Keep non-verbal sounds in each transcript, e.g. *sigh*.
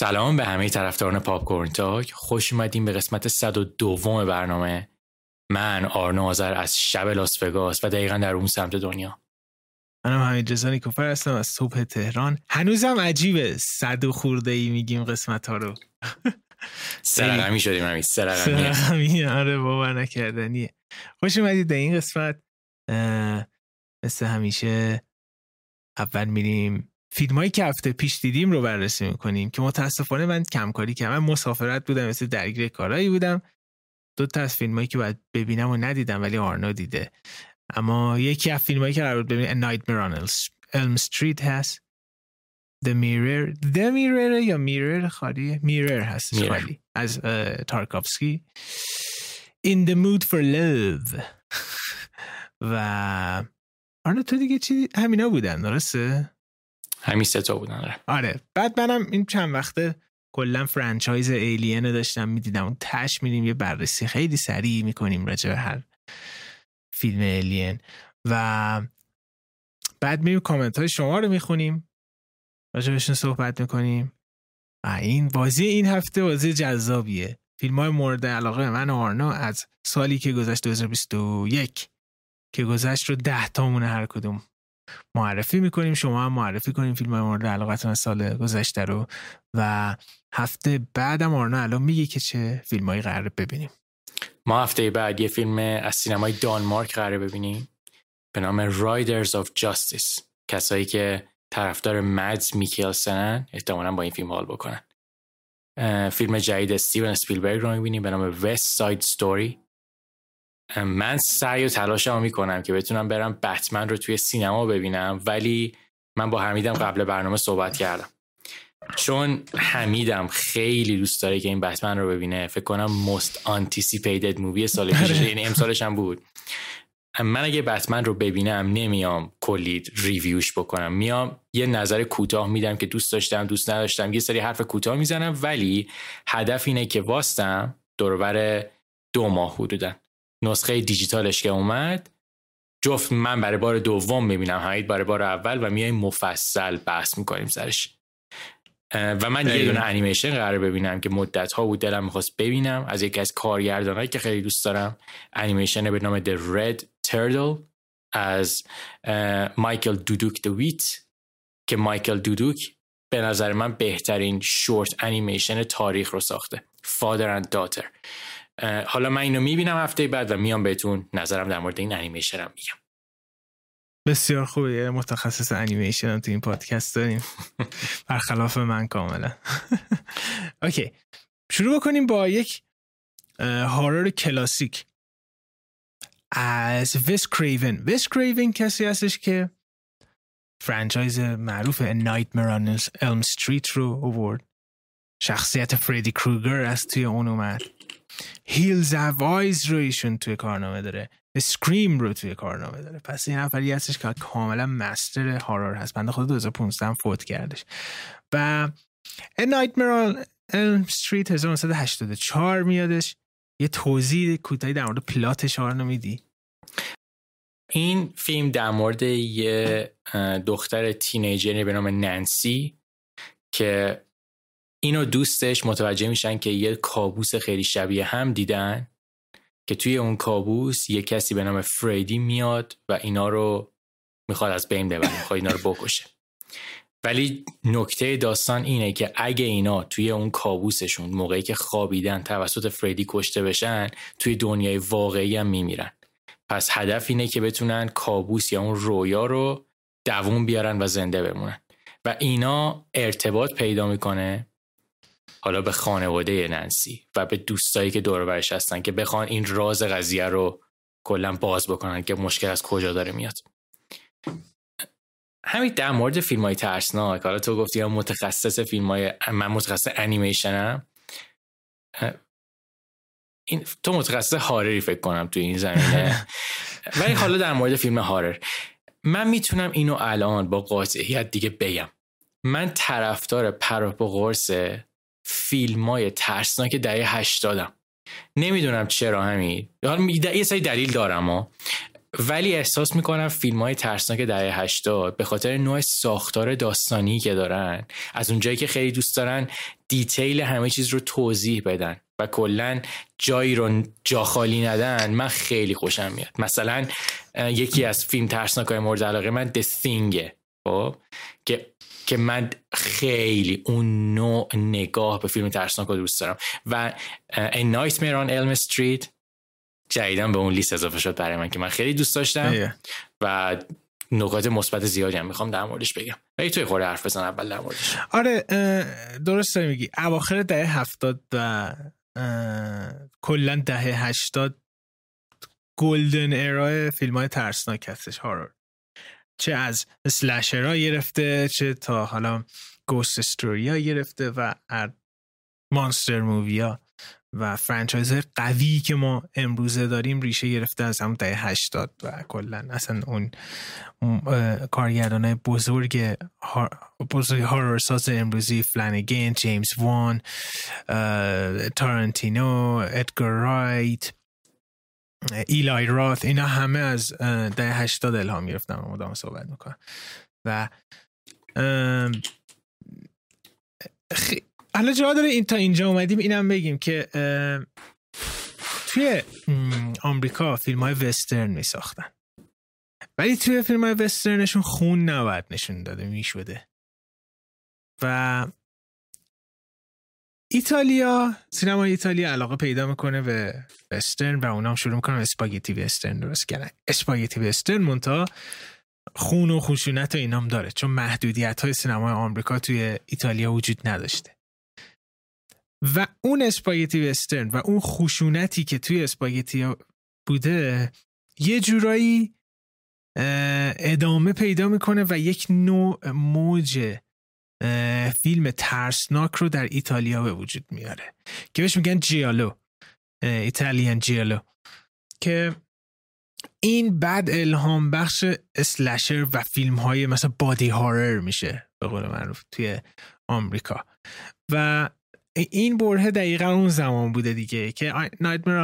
سلام به همه طرفداران پاپ کورن تاک. خوش اومدیم به قسمت 102 برنامه. من آرنا آذر از شب لاس وگاس و دقیقا در اون سمت دنیا. منم همین رزانی کوفر هستم از صبح تهران. هنوزم عجیبه. صد و خورده ای میگیم قسمت ها رو. *laughs* سرقمی شدیم همین سرقمی آره باور نکردنیه. خوش اومدید به این قسمت. مثل همیشه اول میریم فیلم هایی که هفته پیش دیدیم رو بررسی می‌کنیم که متاسفانه من کمکاری کردم. من مسافرت بودم مثل درگیر کارایی بودم. دو تا از فیلم هایی که باید ببینم و ندیدم ولی آرنا دیده. اما یکی از فیلم هایی که قرار ببینیم Nightmare on Elm Street هست. The Mirror. The Mirror یا Mirror خالی؟ Mirror هست خالی. از تارکوفسکی In the Mood for Love. *laughs* و آرنا تو دیگه چی؟ همینا بودن درسته؟ همین سه تا بودن آره. آره. بعد منم این چند وقته کلا فرانچایز ایلین داشتم می‌دیدم. اون تش میریم یه بررسی خیلی سریع می‌کنیم راجع به هر فیلم ایلین و بعد میریم کامنت های شما رو می‌خونیم. راجع بهشون صحبت می‌کنیم. و این بازی این هفته بازی جذابیه. فیلم های مورد علاقه من و آرنا از سالی که گذشت 2021 که گذشت رو ده تامونه هر کدوم. معرفی می‌کنیم. شما هم معرفی کنیم فیلم های مورد علاقتون سال گذشته رو. و هفته بعدم آرنا الان میگه که چه فیلم هایی قرار ببینیم. ما هفته بعد یه فیلم از سینمای دانمارک قرار ببینیم. به نام Riders of Justice کسایی که طرفدار مدز میکلسنن احتمالا با این فیلم حال بکنن. فیلم جدید استیون اسپیلبرگ رو می‌بینیم. به نام West Side Story من سعی و تلاشمو می‌کنم که بتونم برم بتمن رو توی سینما ببینم ولی من با حمیدم قبل برنامه صحبت کردم. چون حمیدم خیلی دوست داره که این بتمن رو ببینه. فکر کنم most anticipated مووی سال پیش آره. یعنی امسالش هم بود. من اگه بتمن رو ببینم نمیام کلی ریویوش بکنم. میام یه نظر کوتاه میدم که دوست داشتم دوست نداشتم. یه سری حرف کوتاه می‌زنم ولی هدف اینه که واستم دوربر دو ماه حدودن نسخه دیجیتالش که اومد جفت من برای بار دوم می‌بینم حمید برای بار اول و میایم مفصل بحث می‌کنیم سرش. و من یه دونه انیمیشن قرار ببینم که مدت ها بود دلم می‌خواست ببینم. از یکی از کارگردانایی که خیلی دوست دارم انیمیشن به نام The Red Turtle از مایکل دودوک دویت که مایکل دودوک به نظر من بهترین شورت انیمیشن تاریخ رو ساخته. Father and Daughter. حالا من اینو می‌بینم هفته بعد و میام بهتون نظرم در مورد این انیمیشن هم میگم. بسیار خوبه متخصص انیمیشن هم تو این پادکست داریم. *laughs* برخلاف من کاملا. *laughs* okay. شروع بکنیم با یک horror کلاسیک. از ویس کریون. ویس کریون کسی هستش که franchise معروف Nightmare on Elm Street رو آورد شخصیت فریدی کروگر از توی اون اومد. Hills Have Eyes رو ایشون توی کارنامه داره. Scream رو توی کارنامه داره. پس این نفری هستش که کاملا master horror هست. بنده خدا 2015 هم فوت کردش. و Nightmare on Elm Street 1984 میادش. یه توضیح کوتاهی در مورد plot ش رو میدی. این فیلم در مورد یه دختر تینیجری به نام نانسی که اینو دوستش متوجه میشن که یه کابوس خیلی شبیه هم دیدن که توی اون کابوس یه کسی به نام فریدی میاد و اینا رو می‌خواد از بین ببره می‌خواد اینا رو بکشه. ولی نکته داستان اینه که اگه اینا توی اون کابوسشون موقعی که خوابیدن توسط فریدی کشته بشن توی دنیای واقعی هم میمیرن. پس هدف اینه که بتونن کابوس یا اون رویا رو دووم بیارن و زنده بمونن. و اینا ارتباط پیدا می‌کنه حالا به خانواده ننسی و به دوستایی که دور برش هستن که بخوان این راز قضیه رو کلا باز بکنن که مشکل از کجا داره میاد. همین در مورد فیلم های ترسناک حالا تو گفتی هم متخصص فیلم های من متخصص انیمیشنم. این تو متخصص هارری فکر کنم تو این زمینه. *laughs* ولی حالا در مورد فیلم هارر. من می‌تونم اینو الان با قاطعیت دیگه بگم. من طرفدار پراپ و قرص فیلم های ترسناک دهه هشتادم. نمی‌دونم چرا همین. یه سری دلیل دارم ها. ولی احساس می‌کنم فیلم های ترسناک دهه 80 به خاطر نوع ساختار داستانی که دارن از اونجایی که خیلی دوست دارن دیتیل همه چیز رو توضیح بدن و کلا جایی رو جا خالی ندن من خیلی خوشم میاد. مثلا یکی از فیلم ترسناک های مورد علاقه من The Thing خب که که من خیلی اون نوع نگاه به فیلم ترسناک رو دوست دارم. و A Nightmare on Elm Street جدیدن به اون لیست اضافه شد برای من که من خیلی دوست داشتم. و نکات مثبت زیادی هم می‌خوام در موردش بگم. ولی توی خورده حرف بزن اول در موردش. آره درست میگی. اواخر دهه هفتاد و کلا دهه هشتاد golden era ی فیلم های ترسناک هستش horror چه از ها گرفته چه تا حالا ghost story ها گرفته و monster movie ها و franchise قوی که ما امروزه داریم ریشه گرفته از هم دهه 80 و کلا اصلا اون کارگردان بزرگ بزرگ هارور ساز امروزی فلانگین جیمز وان تارنتینو ادگار رایت ایلای رات اینا همه از دهه 80 الهام گرفتن مدام صحبت می‌کنن. و حالا جا داره این تا اینجا اومدیم اینم بگیم که توی آمریکا فیلم های وسترن می ساختن ولی توی فیلم های وسترنشون خون نباید نشون داده می شده و ایتالیا سینما ایتالیا علاقه پیدا می‌کنه به وسترن و اونام شروع می‌کنن اسپاگتی وسترن درست کردن. اسپاگتی وسترن مونتا خون و خشونت و اینام داره چون محدودیت های سینمای آمریکا توی ایتالیا وجود نداشته. و اون اسپاگتی وسترن و اون خشونتی که توی اسپاگتی بوده یه جورایی ادامه پیدا می‌کنه و یک نوع موج فیلم ترسناک رو در ایتالیا به وجود میاره. که بهش میگن جیالو. ایتالیان جیالو. که این بعد الهام بخش اسلشر و فیلم های مثلا بادی هارر میشه به قول معروف توی آمریکا. و این بره دقیقا اون زمان بوده دیگه که نایتمر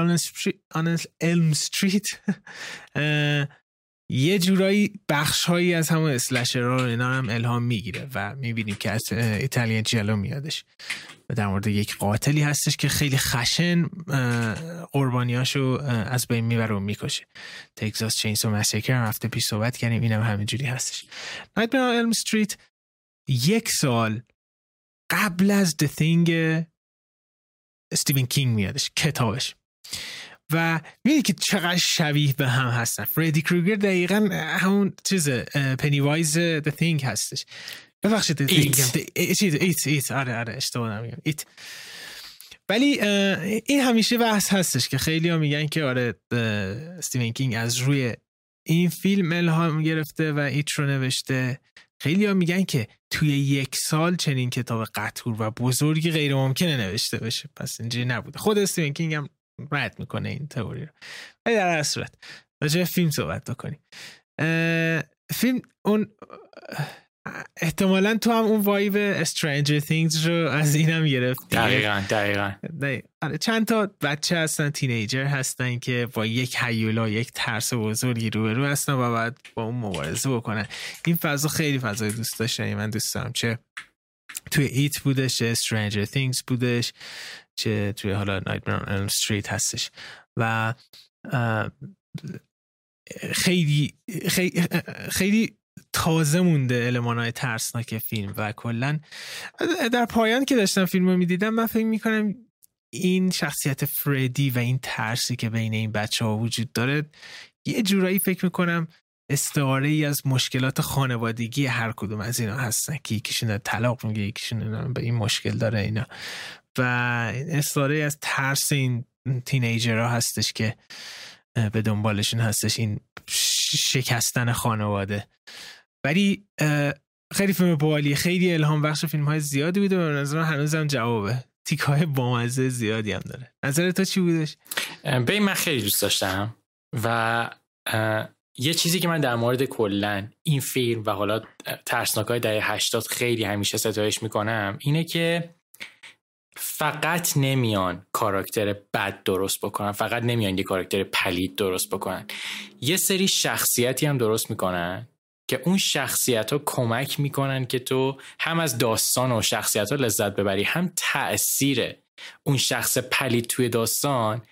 آن الم استریت یه جورایی بخش هایی از همون اسلشر رو اینا هم الهام می‌گیره و می‌بینیم که از ایتالیان جلو میادش. و در مورد یک قاتلی هستش که خیلی خشن قربانیاشو از بین می‌بره و می‌کشه. تگزاس چینس و مسیکر هم هفته پیش صحبت کردیم اینم هم همینجوری هستش. نایتمر آن الم استریت یک سال قبل از The Thing استیون کینگ میادش. کتابش. و می‌دید که چقدر شبیه به هم هستن. فردی کروگر دقیقا همون چیز پنی وایز The Thing هستش. ببخشید ایت ایت آره آره اشتباه نمیگم. ایت ولی این همیشه بحث هستش که خیلی ها میگن که آره استیون کینگ از روی این فیلم الهام گرفته و ایت رو نوشته. خیلی ها میگن که توی یک سال چنین کتاب قطور و بزرگی غیر ممکنه نوشته بشه پس اینجوری نبوده. خود استیون کینگ هم رد می‌کنه این تئوری رو. ولی در هر صورت راجع فیلم صحبت بکنیم. فیلم اون احتمالا تو هم اون وایو Stranger Things رو از اینم گرفت دقیقا دقیقا. آره، چند تا بچه هستن تینیجر هستن که با یک حیولا یک ترس بزرگی روبرو هستن و باید با اون مبارزه بکنن. این فضا خیلی فضای دوست داشتنی من دوست دارم. چه توی ایت بودش Stranger Things بودش. چه توی حالا on Elm Street هستش. و خیلی خیلی, خیلی تازه مونده علمان های ترسناک فیلم و کلا در پایان که داشتم فیلم رو می‌دیدم من فکر می‌کنم این شخصیت فردی و این ترسی که بین این بچه ها وجود داره یه جورایی فکر می‌کنم استعاره ای از مشکلات خانوادگی هر کدوم از اینا هستن که یکیشون طلاق میگه یکیشون به این مشکل داره اینا. و استعاره از ترس این تینیجر هستش که به دنبالشون هستش این شکستن خانواده. ولی خیلی فیلم بالی خیلی الهام بخش فیلم های زیادی بوده و نظرم هنوزم جوابه. تیک های بامزه زیادی هم داره. نظر تو چی بودش؟ به من خیلی دوست داشتم و یه چیزی که من در مورد کلا این فیلم و حالا ترسناک های دهه 80 خیلی همیشه ستایش می‌کنم اینه که فقط نمیان کاراکتر بد درست بکنن. فقط نمیان یه کاراکتر پلید درست بکنن. یه سری شخصیتی هم درست می‌کنن که اون شخصیت ها کمک می‌کنن که تو هم از داستان و شخصیت ها لذت ببری هم تأثیر اون شخص پلید توی داستان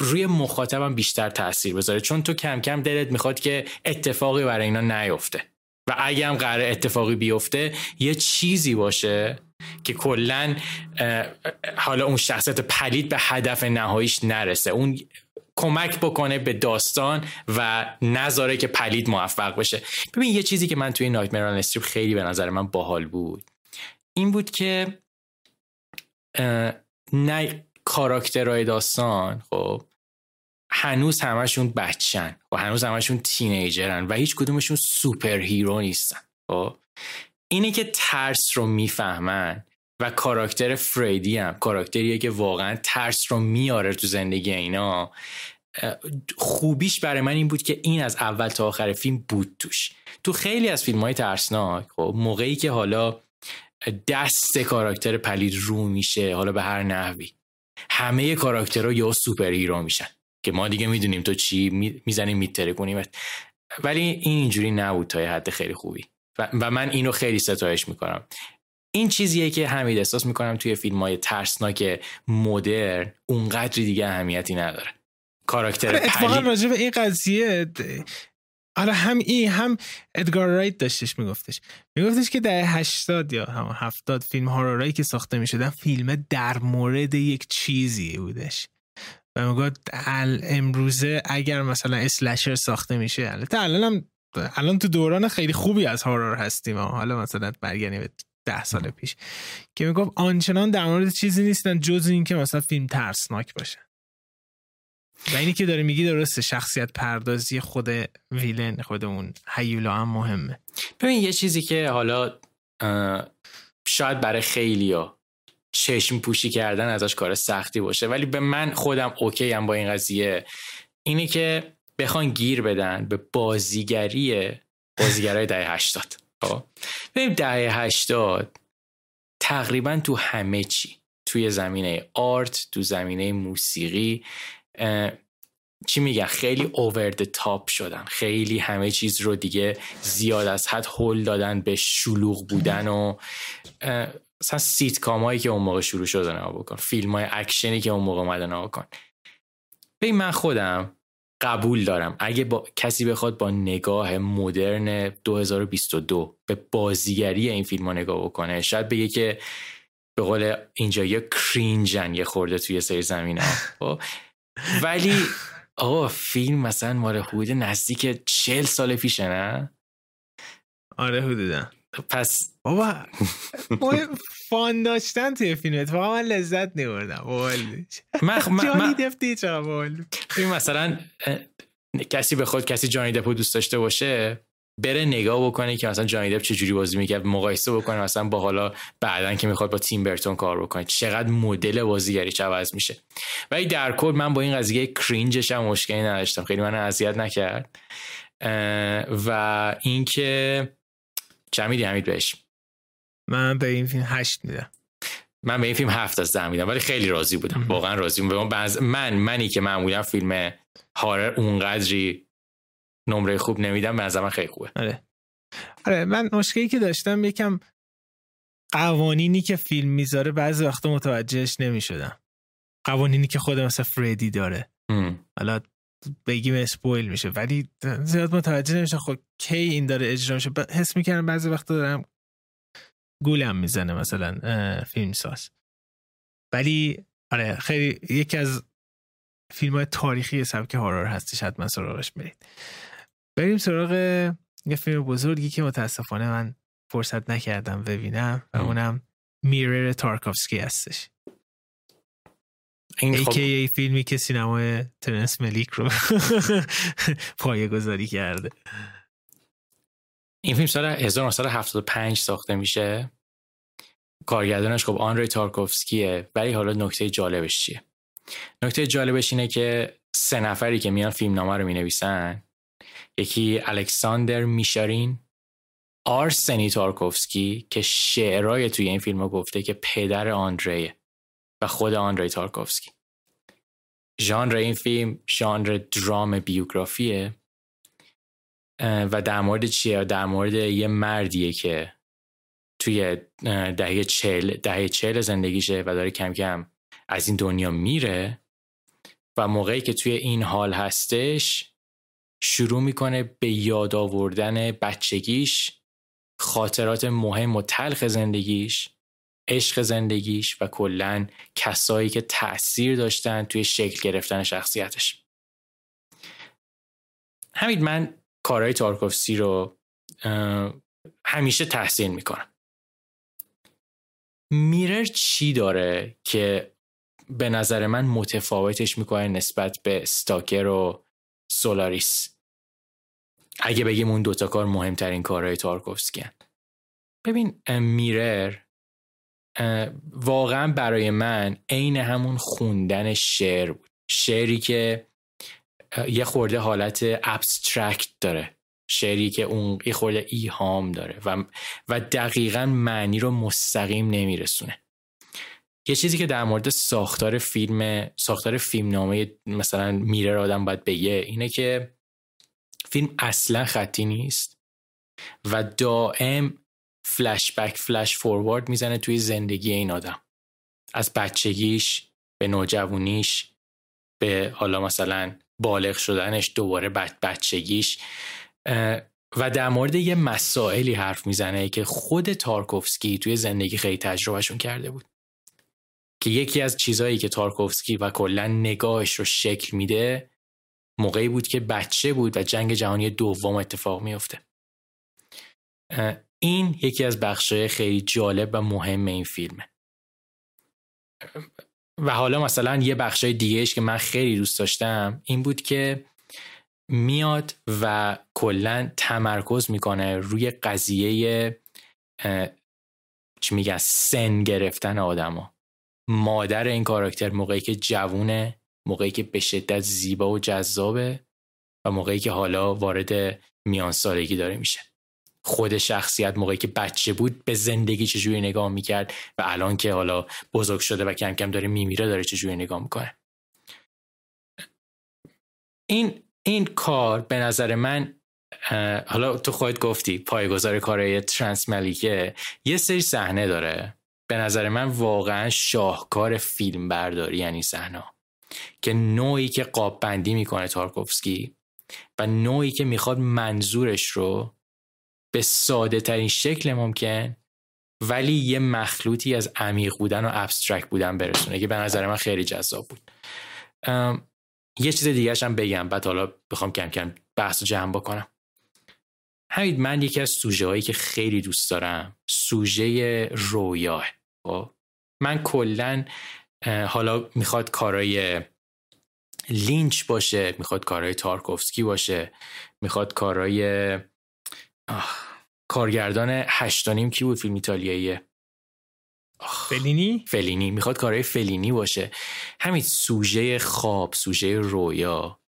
روی مخاطبم بیشتر تاثیر بذاره. چون تو کم کم دلت می‌خواد که اتفاقی برای اینا نیفته. و اگه هم قرار اتفاقی بیفته یه چیزی باشه که کلا حالا اون شخصیت پلید به هدف نهاییش نرسه. اون کمک بکنه به داستان و نذاره که پلید موفق بشه. ببین یه چیزی که من توی Nightmare on Elm Street خیلی به نظر من باحال بود. این بود که نه کاراکترهای داستان خب هنوز همشون بچن و هنوز همشون تینیجرن و هیچ کدومشون superhero نیستن. خب اینه که ترس رو می‌فهمن و کاراکتر فریدی هم کاراکتریه که واقعا ترس رو میاره تو زندگی اینا. خوبیش برای من این بود که این از اول تا آخر فیلم بود توش. تو خیلی از فیلم های ترسناک خب موقعی که حالا دست کاراکتر پلید رو میشه حالا به هر نحوی همه کاراکترها یا superhero میشن که ما دیگه می‌دونیم تو چی می‌زنیم میتره کنیم ولی این اینجوری نبود تا حد خیلی خوبی. و من اینو خیلی ستایش می‌کنم. این چیزیه که حمید احساس می‌کنم توی فیلم های ترسناک مدرن اونقدری دیگه اهمیتی نداره. کاراکتر آره اتفاقا راجع به این قضیه آره هم این هم ادگار رایت داشتش میگفتش. میگفتش که در 80 یا هم 70 فیلم هارورایی که ساخته می‌شدن فیلم در مورد یک چیزی بودش. و می‌گفت امروزه اگر مثلا اسلشر ساخته میشه البته الان الان تو دوران خیلی خوبی از هارور هستیم. حالا مثلا برگردیم به ده سال پیش. که می‌گفت آنچنان در مورد چیزی نیستن جز این که مثلا فیلم ترسناک باشه. و اینی که داره میگی درسته شخصیت پردازی خود ویلن خود اون هیولا هم مهمه. ببین یه چیزی که حالا شاید برای خیلی ها چشم پوشی کردن ازش کار سختی باشه ولی به من خودم اوکی هم با این قضیه. اینه که بخوان گیر بدن به بازیگری بازیگرای دهه هشتاد. خب؟ ببین دهه هشتاد تقریبا تو همه چی توی زمینه art تو زمینه موسیقی چی میگن؟ خیلی over the top شدن. خیلی همه چیز رو دیگه زیاد از حد هول دادن به شلوغ بودن و مثلا سیت هایی که اون موقع شروع شدن بکن فیلم های اکشنی که اون موقع اومدن بکن ببین من خودم قبول دارم. اگه با کسی بخواد با نگاه مدرن 2022 به بازیگری این فیلم ها نگاه بکنه شاید بگه که به قول اینجا یه کرینجن یه خورده توی سری زمین ها. *laughs* خب؟ ولی آقا فیلم مثلا مال حدود نزدیک چل سال پیشه نه؟ آره حدودا. پس بابا فان داشتن توی فیلم اتفاقا من لذت نبردم من جانی دفتی فیلم مثلا کسی به خود کسی جانی دپو دوست داشته باشه بره نگاه بکنه که مثلا جانی دپ چجوری بازی می‌کرد مقایسه بکنه مثلا با حالا بعدا که می‌خواد با تیم برتون کار بکنه. چقدر مدل بازیگری عوض میشه. ولی در کل من با این قضیه کرینجش هم مشکلی نداشتم. خیلی من اذیت نکرد. و اینکه چه میدی حمید بهش. من به این فیلم هشت میدم. من به این فیلم هفت از ده میدم ولی خیلی راضی بودم. واقعا راضی بودم. من منی که معمولا فیلم هارر اونقدری نمره خوب نمیدم به من خیلی خوبه. آره. آره من مشکلی که داشتم یکم قوانینی که فیلم می‌ذاره بعضی وقتا متوجهش نمی‌شدم. قوانینی که خود مثلا فردی داره. حالا بگیم اسپویل میشه. ولی زیاد متوجه نمیشه خب کی این داره اجرا میشه. حس می‌کردم بعضی وقتا دارم گولم می‌زنه مثلا فیلم ساز. ولی آره خیلی یکی از فیلم های تاریخی سبک هارار هستش. حتما سراغش برید. بریم سراغ یه فیلم بزرگی که متاسفانه من فرصت نکردم ببینم و اونم میرر تارکوفسکی هستش. این خب... فیلمی که سینمای ترنس ملیک رو *laughs* پایه گذاری کرده. این فیلم سال 1975 ساخته میشه. کارگردانش خب آنری تارکوفسکیه ولی حالا نکته جالبش چیه؟ نکته جالبش اینه که سه نفری که میان فیلم نامه رو می نویسن یکی الکساندر میشارین آرسنی تارکوفسکی که شعرهای توی این فیلم ها گفته که پدر آندریه. خود آندری تارکوفسکی. ژانر این فیلم ژانر درام بیوگرافیه و در مورد چیه؟ در مورد یه مردیه که توی دهه چهل دهه چهل زندگیشه و داره کم کم از این دنیا میره و موقعی که توی این حال هستش شروع می‌کنه به یاد آوردن بچگیش خاطرات مهم و تلخ زندگیش عشق زندگیش و کلا کسایی که تاثیر داشتن توی شکل گرفتن شخصیتش. همین من کارهای تارکوفسی رو همیشه تحسین می‌کنم. میرر چی داره که به نظر من متفاوتش می‌کنه نسبت به استاکر و سولاریس؟ اگه بگیم اون دوتا کار مهمترین کارهای تارکوفسکی ببین میرر واقعا برای من عین همون خوندن شعر بود. شعری که یه خورده حالت ابسترکت داره. شعری که اون یه خورده ایهام داره و, و دقیقا معنی رو مستقیم نمیرسونه. یه چیزی که در مورد ساختار فیلم ساختار فیلم نامه مثلا میره آدم باید بگه اینه که فیلم اصلا خطی نیست و دائم فلش بک فلش فوروارد می‌زنه توی زندگی این آدم. از بچگیش به نوجوانیش به حالا مثلا بالغ شدنش دوباره بچگیش و در مورد یه مسائلی حرف می‌زنه که خود تارکوفسکی توی زندگی خیلی تجربهشون کرده بود. که یکی از چیزهایی که تارکوفسکی و کلا نگاهش رو شکل میده موقعی بود که بچه بود و جنگ جهانی دوم اتفاق میفته این یکی از بخشای خیلی جالب و مهم این فیلمه. و حالا مثلا یه بخشای دیگهش که من خیلی دوست داشتم این بود که میاد و کلا تمرکز می‌کنه روی قضیه چی میگن سن گرفتن آدما مادر این کاراکتر موقعی که جوونه موقعی که به شدت زیبا و جذابه و موقعی که حالا وارد میان سالگی داره میشه. خود شخصیت موقعی که بچه بود به زندگی چجوری نگاه می‌کرد و الان که حالا بزرگ شده و کم کم داره میمیره داره چجوری نگاه می‌کنه؟ این این کار به نظر من حالا تو خودت گفتی پایگذار کارهای ترانس ملیکه یه سری صحنه داره. به نظر من واقعا شاهکار فیلم برداری یعنی صحنه که نوعی که قاب بندی می‌کنه تارکوفسکی و نوعی که می‌خواد منظورش رو به ساده ترین شکل ممکن ولی یه مخلوطی از عمیق بودن و ابسترکت بودن برسونه که به نظر من خیلی جذاب بود یه چیز دیگه هم بگم بعد حالا بخوام کم کم بحث و جمع بکنم همین من یکی از سوژه هایی که خیلی دوست دارم سوژه رویاه خب؟ من کلا حالا می‌خواد کارای لینچ باشه می‌خواد کارای تارکوفسکی باشه می‌خواد کارای کارگردان هشتانیم کی بود فیلم ایتالیاییه؟ فلینی؟ فلینی. می‌خواد کارهای فلینی باشه. همین سوژه خواب سوژه رویا.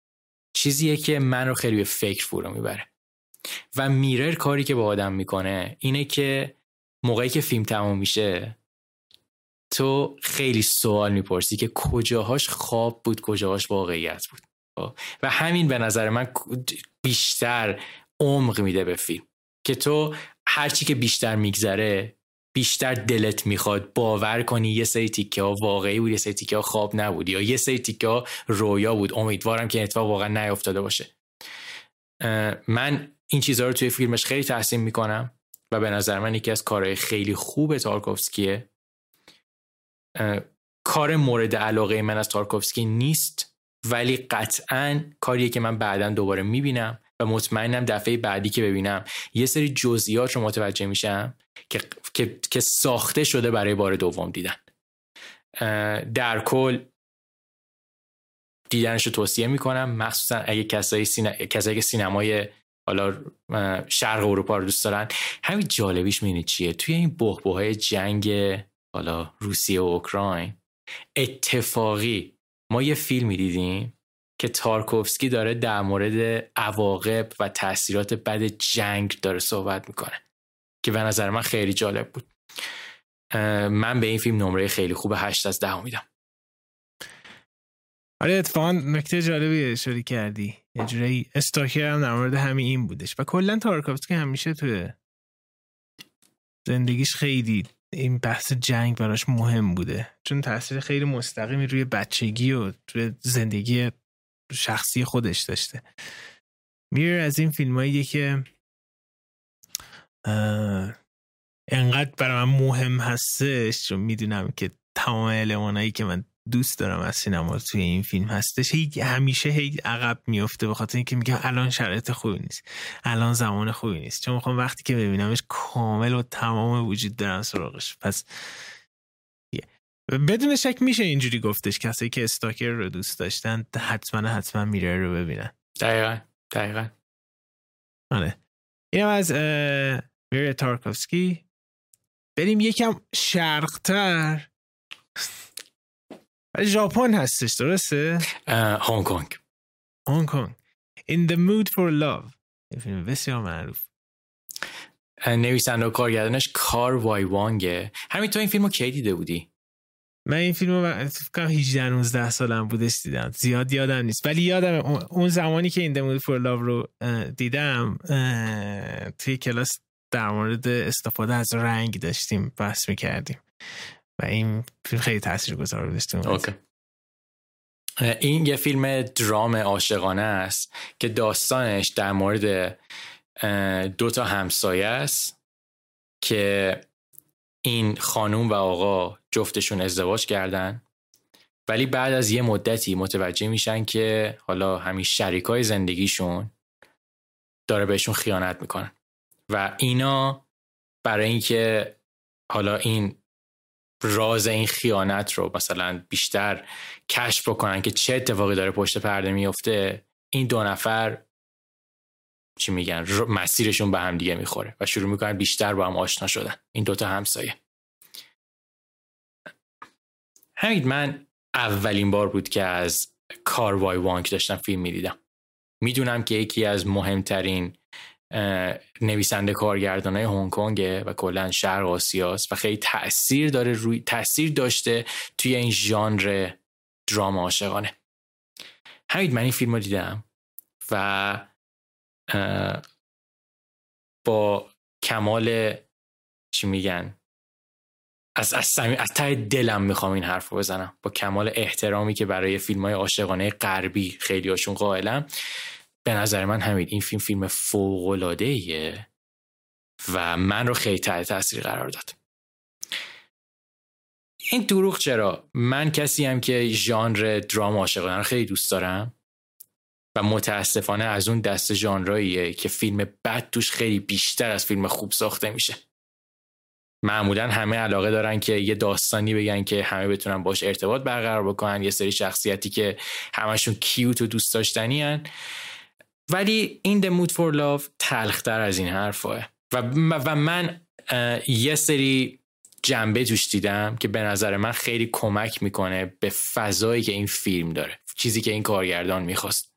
چیزیه که من رو خیلی به فکر فرو می‌بره. و میرر کاری که با آدم می‌کنه اینه که موقعی که فیلم تمام میشه تو خیلی سوال می‌پرسی که کجاهاش خواب بود کجاهاش واقعیت بود. خب؟ و همین به نظر من بیشتر عمق میده به فیلم. که تو هرچی که بیشتر میگذره بیشتر دلت می‌خواد باور کنی یه سری تیکه ها واقعی بود یه سری تیکه ها خواب نبود یا یه سری تیکه ها رویا بود. امیدوارم که اتفاق واقعا نیافتاده باشه. من این چیزها رو توی فیلمش خیلی تحسین می‌کنم و به نظر من یکی از کارهای خیلی خوب تارکوفسکیه. کار مورد علاقه من از تارکوفسکی نیست ولی قطعا کاریه که من بعدا دوباره می‌بینم. و مطمئنم دفعه بعدی که ببینم یه سری جزئیات رو متوجه میشم که, که،, که ساخته شده برای بار دوم دیدن. در کل دیدنش رو توصیه می‌کنم. مخصوصا اگه کسایی, سینا... کسایی که سینمای حالا شرق اروپا رو دوست دارن همین جالبیش می‌دونی چیه؟ توی این بحبوهای جنگ حالا روسیه و اوکراین اتفاقی ما یه فیلمی دیدیم. که تارکوفسکی داره در مورد عواقب و تاثیرات بد جنگ داره صحبت می‌کنه که به نظر من خیلی جالب بود. من به این فیلم نمره خیلی خوب 8 از 10 میدم. آره اتفاقا نکته جالبی اشاره کردی. یه جوری استاکر هم در مورد همین این بودش. و کلا تارکوفسکی همیشه توی زندگیش خیلی این بحث جنگ براش مهم بوده. چون تاثیر خیلی مستقیمی روی بچگی و روی زندگی شخصی خودش داشته. میر از این فیلم که انقدر برای من مهم هستش چون می‌دونم که تمام المانایی که من دوست دارم از سینما توی این فیلم هستش هی همیشه هی عقب میفته به خاطر اینکه میگم الان شرایط خوبی نیست الان زمان خوبی نیست. چون می‌خوام وقتی که ببینمش کامل و تمام وجود دارم سراغش. پس بدون شک میشه اینجوری گفتش کسایی که استاکر رو دوست داشتن حتما حتما میره رو ببینن. دقیقا دقیقا. آره. اینم از میره تارکوفسکی. بریم یکم شرقتر. ژاپن هستش درسته؟ هنگ کنگ. هنگ کنگ. In the Mood for Love. این فیلم بسیار معروف. نویسنده و کارگردانش کار وای وانگه. همین تو این فیلم رو کی دیده بودی؟ من این فیلم رو فکر 18 19 سالم بودش دیدم. زیاد یادم نیست. ولی یادم اون زمانی که این Mood for Love رو دیدم توی کلاس در مورد استفاده از رنگ داشتیم بحث می‌کردیم. و این فیلم خیلی تاثیر گذار داشته این یه فیلم درام عاشقانه است که داستانش در مورد دو تا همسایه است که این خانوم و آقا جفتشون ازدواج کردن. ولی بعد از یه مدتی متوجه میشن که حالا همین شریک های زندگیشون داره بهشون خیانت می‌کنن و اینا برای اینکه حالا این راز این خیانت رو مثلا بیشتر کشف بکنن که چه اتفاقی داره پشت پرده میفته این دو نفر چی میگن مسیرشون به هم دیگه می‌خوره و شروع می‌کنن بیشتر با هم آشنا شدن. این دوتا همسایه. همین من اولین بار بود که از کاروای وانک داشتم فیلم می‌دیدم. می‌دونم که یکی از مهمترین نویسنده کارگردانای هنگ کنگ و کلا شرق آسیاست و خیلی تاثیر داره روی تاثیر داشته توی این ژانر دراما عاشقانه. همین من این فیلم رو دیدم و با کمال چی میگن؟ از از, از ته دلم می‌خوام این حرف رو بزنم. با کمال احترامی که برای فیلم های عاشقانه غربی خیلی هاشون قائلم. به نظر من همین این فیلم فیلم فوق و من رو خیلی تحت تاثیر قرار داد. این دروغ چرا؟ من کسی هم که ژانر درام عاشقانه رو خیلی دوست دارم. و متاسفانه از اون دست ژانراییه که فیلم بد توش خیلی بیشتر از فیلم خوب ساخته میشه. معمولا همه علاقه دارن که یه داستانی بگن که همه بتونن باش ارتباط برقرار بکنن یه سری شخصیتی که همشون کیوت و دوست داشتنی هن. ولی این The Mood for Love تلختر از این حرفه و, و من یه سری جنبه توش دیدم که به نظر من خیلی کمک می‌کنه به فضایی که این فیلم داره چیزی که این کارگردان می‌خواست.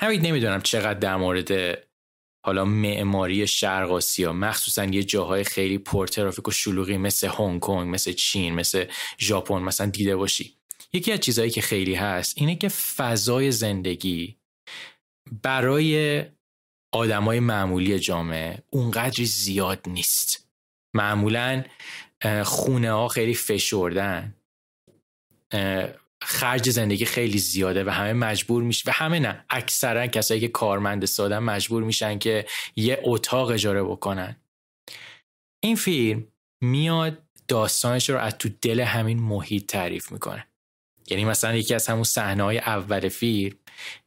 همین نمی‌دونم چقدر در مورد حالا معماری شرق آسیا مخصوصا یه جاهای خیلی پرترافیک و شلوغی مثل هنگ کنگ مثل چین مثل ژاپن مثلا دیده باشی. یکی از چیزهایی که خیلی هست اینه که فضای زندگی برای آدمای معمولی جامعه اونقدری زیاد نیست. معمولا خونه ها خیلی فشردن. خرج زندگی خیلی زیاده و همه مجبور میشه و همه نه اکثرا کسایی که کارمند سادن مجبور میشن که یه اتاق اجاره بکنن. این فیلم میاد داستانش رو از تو دل همین محیط تعریف می‌کنه. یعنی مثلا یکی از همون صحنه های اول فیلم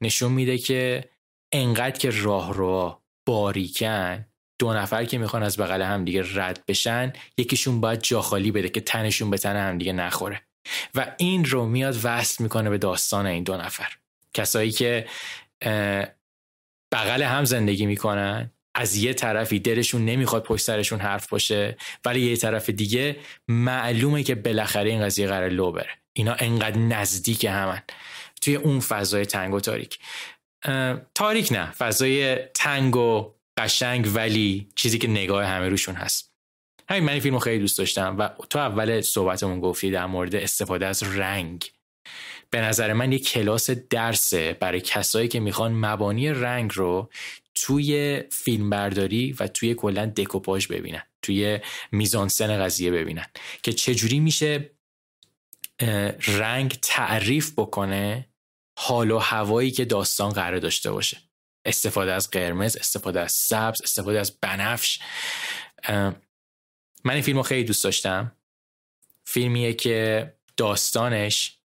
نشون میده که انقدر که راه رو باریکن دو نفر که می‌خوان از بغل هم دیگه رد بشن یکیشون باید جا خالی بده که تنشون به تن هم دیگه نخوره. و این رو میاد وصل می‌کنه به داستان این دو نفر. کسایی که بغل هم زندگی می‌کنن از یه طرفی دلشون نمی‌خواد پشت سرشون حرف باشه ولی یه طرف دیگه معلومه که بالاخره این قضیه قرار لو بره. اینا انقدر نزدیک همن. توی اون فضای تنگ و تاریک. تاریک نه. فضای تنگ و قشنگ ولی چیزی که نگاه همه روشون هست. همین من این فیلم خیلی دوست داشتم و تو اول صحبتمون گفتی در مورد استفاده از رنگ. به نظر من یک کلاس درسه برای کسایی که می‌خوان مبانی رنگ رو توی فیلمبرداری و توی کلا دکوپاژ ببینن توی میزانسن قضیه ببینن که چجوری میشه رنگ تعریف بکنه حال و هوایی که داستان قرار داشته باشه. استفاده از قرمز استفاده از سبز استفاده از بنفش. من این فیلم رو خیلی دوست داشتم. فیلمیه که داستانش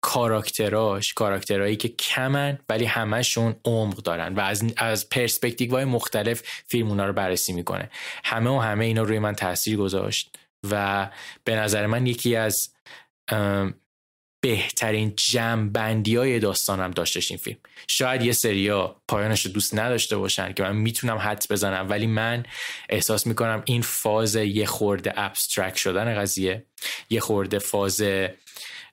کاراکتراش کاراکترهایی که کمن ولی همهشون عمق دارن و از از پرسپکتیو های مختلف فیلم اونا رو بررسی می‌کنه. همه و همه اینا روی من تاثیر گذاشت و به نظر من یکی از بهترین جمع بندی های داستانم داشتش این فیلم. شاید یه سریا پایانش رو دوست نداشته باشن که من می‌تونم حد بزنم ولی من احساس می‌کنم این فاز یه خورده abstract شدن قضیه یه خورده فاز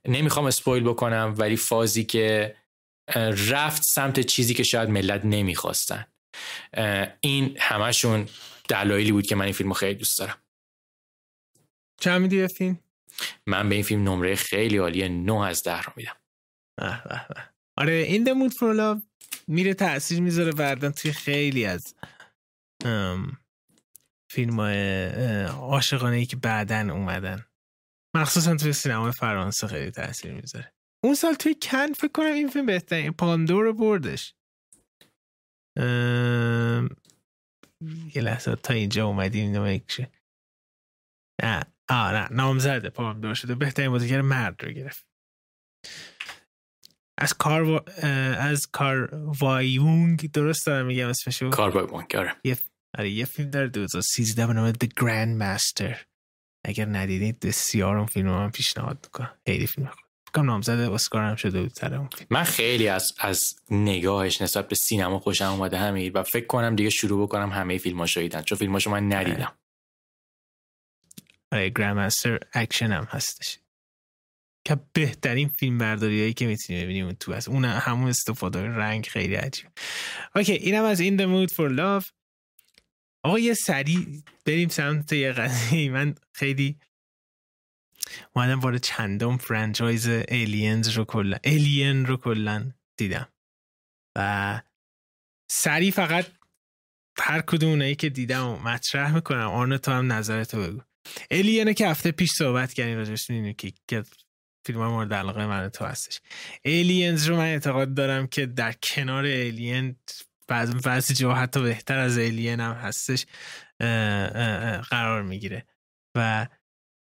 نمی‌خوام spoil بکنم ولی فازی که رفت سمت چیزی که شاید ملت نمی‌خواستن. این همشون دلایلی بود که من این فیلم خیلی دوست دارم. چند میدی فیلم؟ من به این فیلم نمره خیلی عالی 9 از 10 رو میدم. آره In the Mood for میره تاثیر می‌ذاره بعدا توی خیلی از فیلم های عاشقانه ای که بعدا اومدن. مخصوصا توی سینما فرانسه خیلی تاثیر می‌ذاره. اون سال توی کن فکر کنم این فیلم بهترین پاندور بردش. یه لحظه تا اینجا اومدیم اینو نه. آه نه نامزده پاندور شده. بهترین بازیگر مرد رو گرفت. از کار و... از کار وای ونگ درست دارم میگم اسمشو؟ کار وای ونگ آره. یه آره یه فیلم داره 2013 به نام The Grand Master اگر ندیدید بسیار اون فیلم هم پیشنهاد می‌کنم. خیلی فیلم خوب. کم نامزد اسکار هم شده بود سر اون فیلم. من خیلی از از نگاهش نسبت به سینما خوشم اومده همین و فکر کنم دیگه شروع بکنم همه فیلماشو دیدن چون فیلماشو من ندیدم. آره Grandmaster اکشن هم هستش. که بهترین فیلم برداری هایی که می‌تونی ببینیم تو هست. اون همون استفاده رنگ خیلی عجیب. Okay اینم از این In the Mood for Love. آقا یه سری بریم سمت یه قضیه من خیلی اومدم وارد چندم franchise Aliens رو کلا Alien رو کلا دیدم. و سری فقط هر کدوم اونایی که دیدم و مطرح می‌کنم آن تو هم نظرتو بگو. الینه که هفته پیش صحبت کردیم راجعش که که فیلم ها مورد علاقه من تو هستش. ایلینز رو من اعتقاد دارم که در کنار ایلین بعض بعضی جا حتی بهتر از ایلین هم هستش قرار می‌گیره. و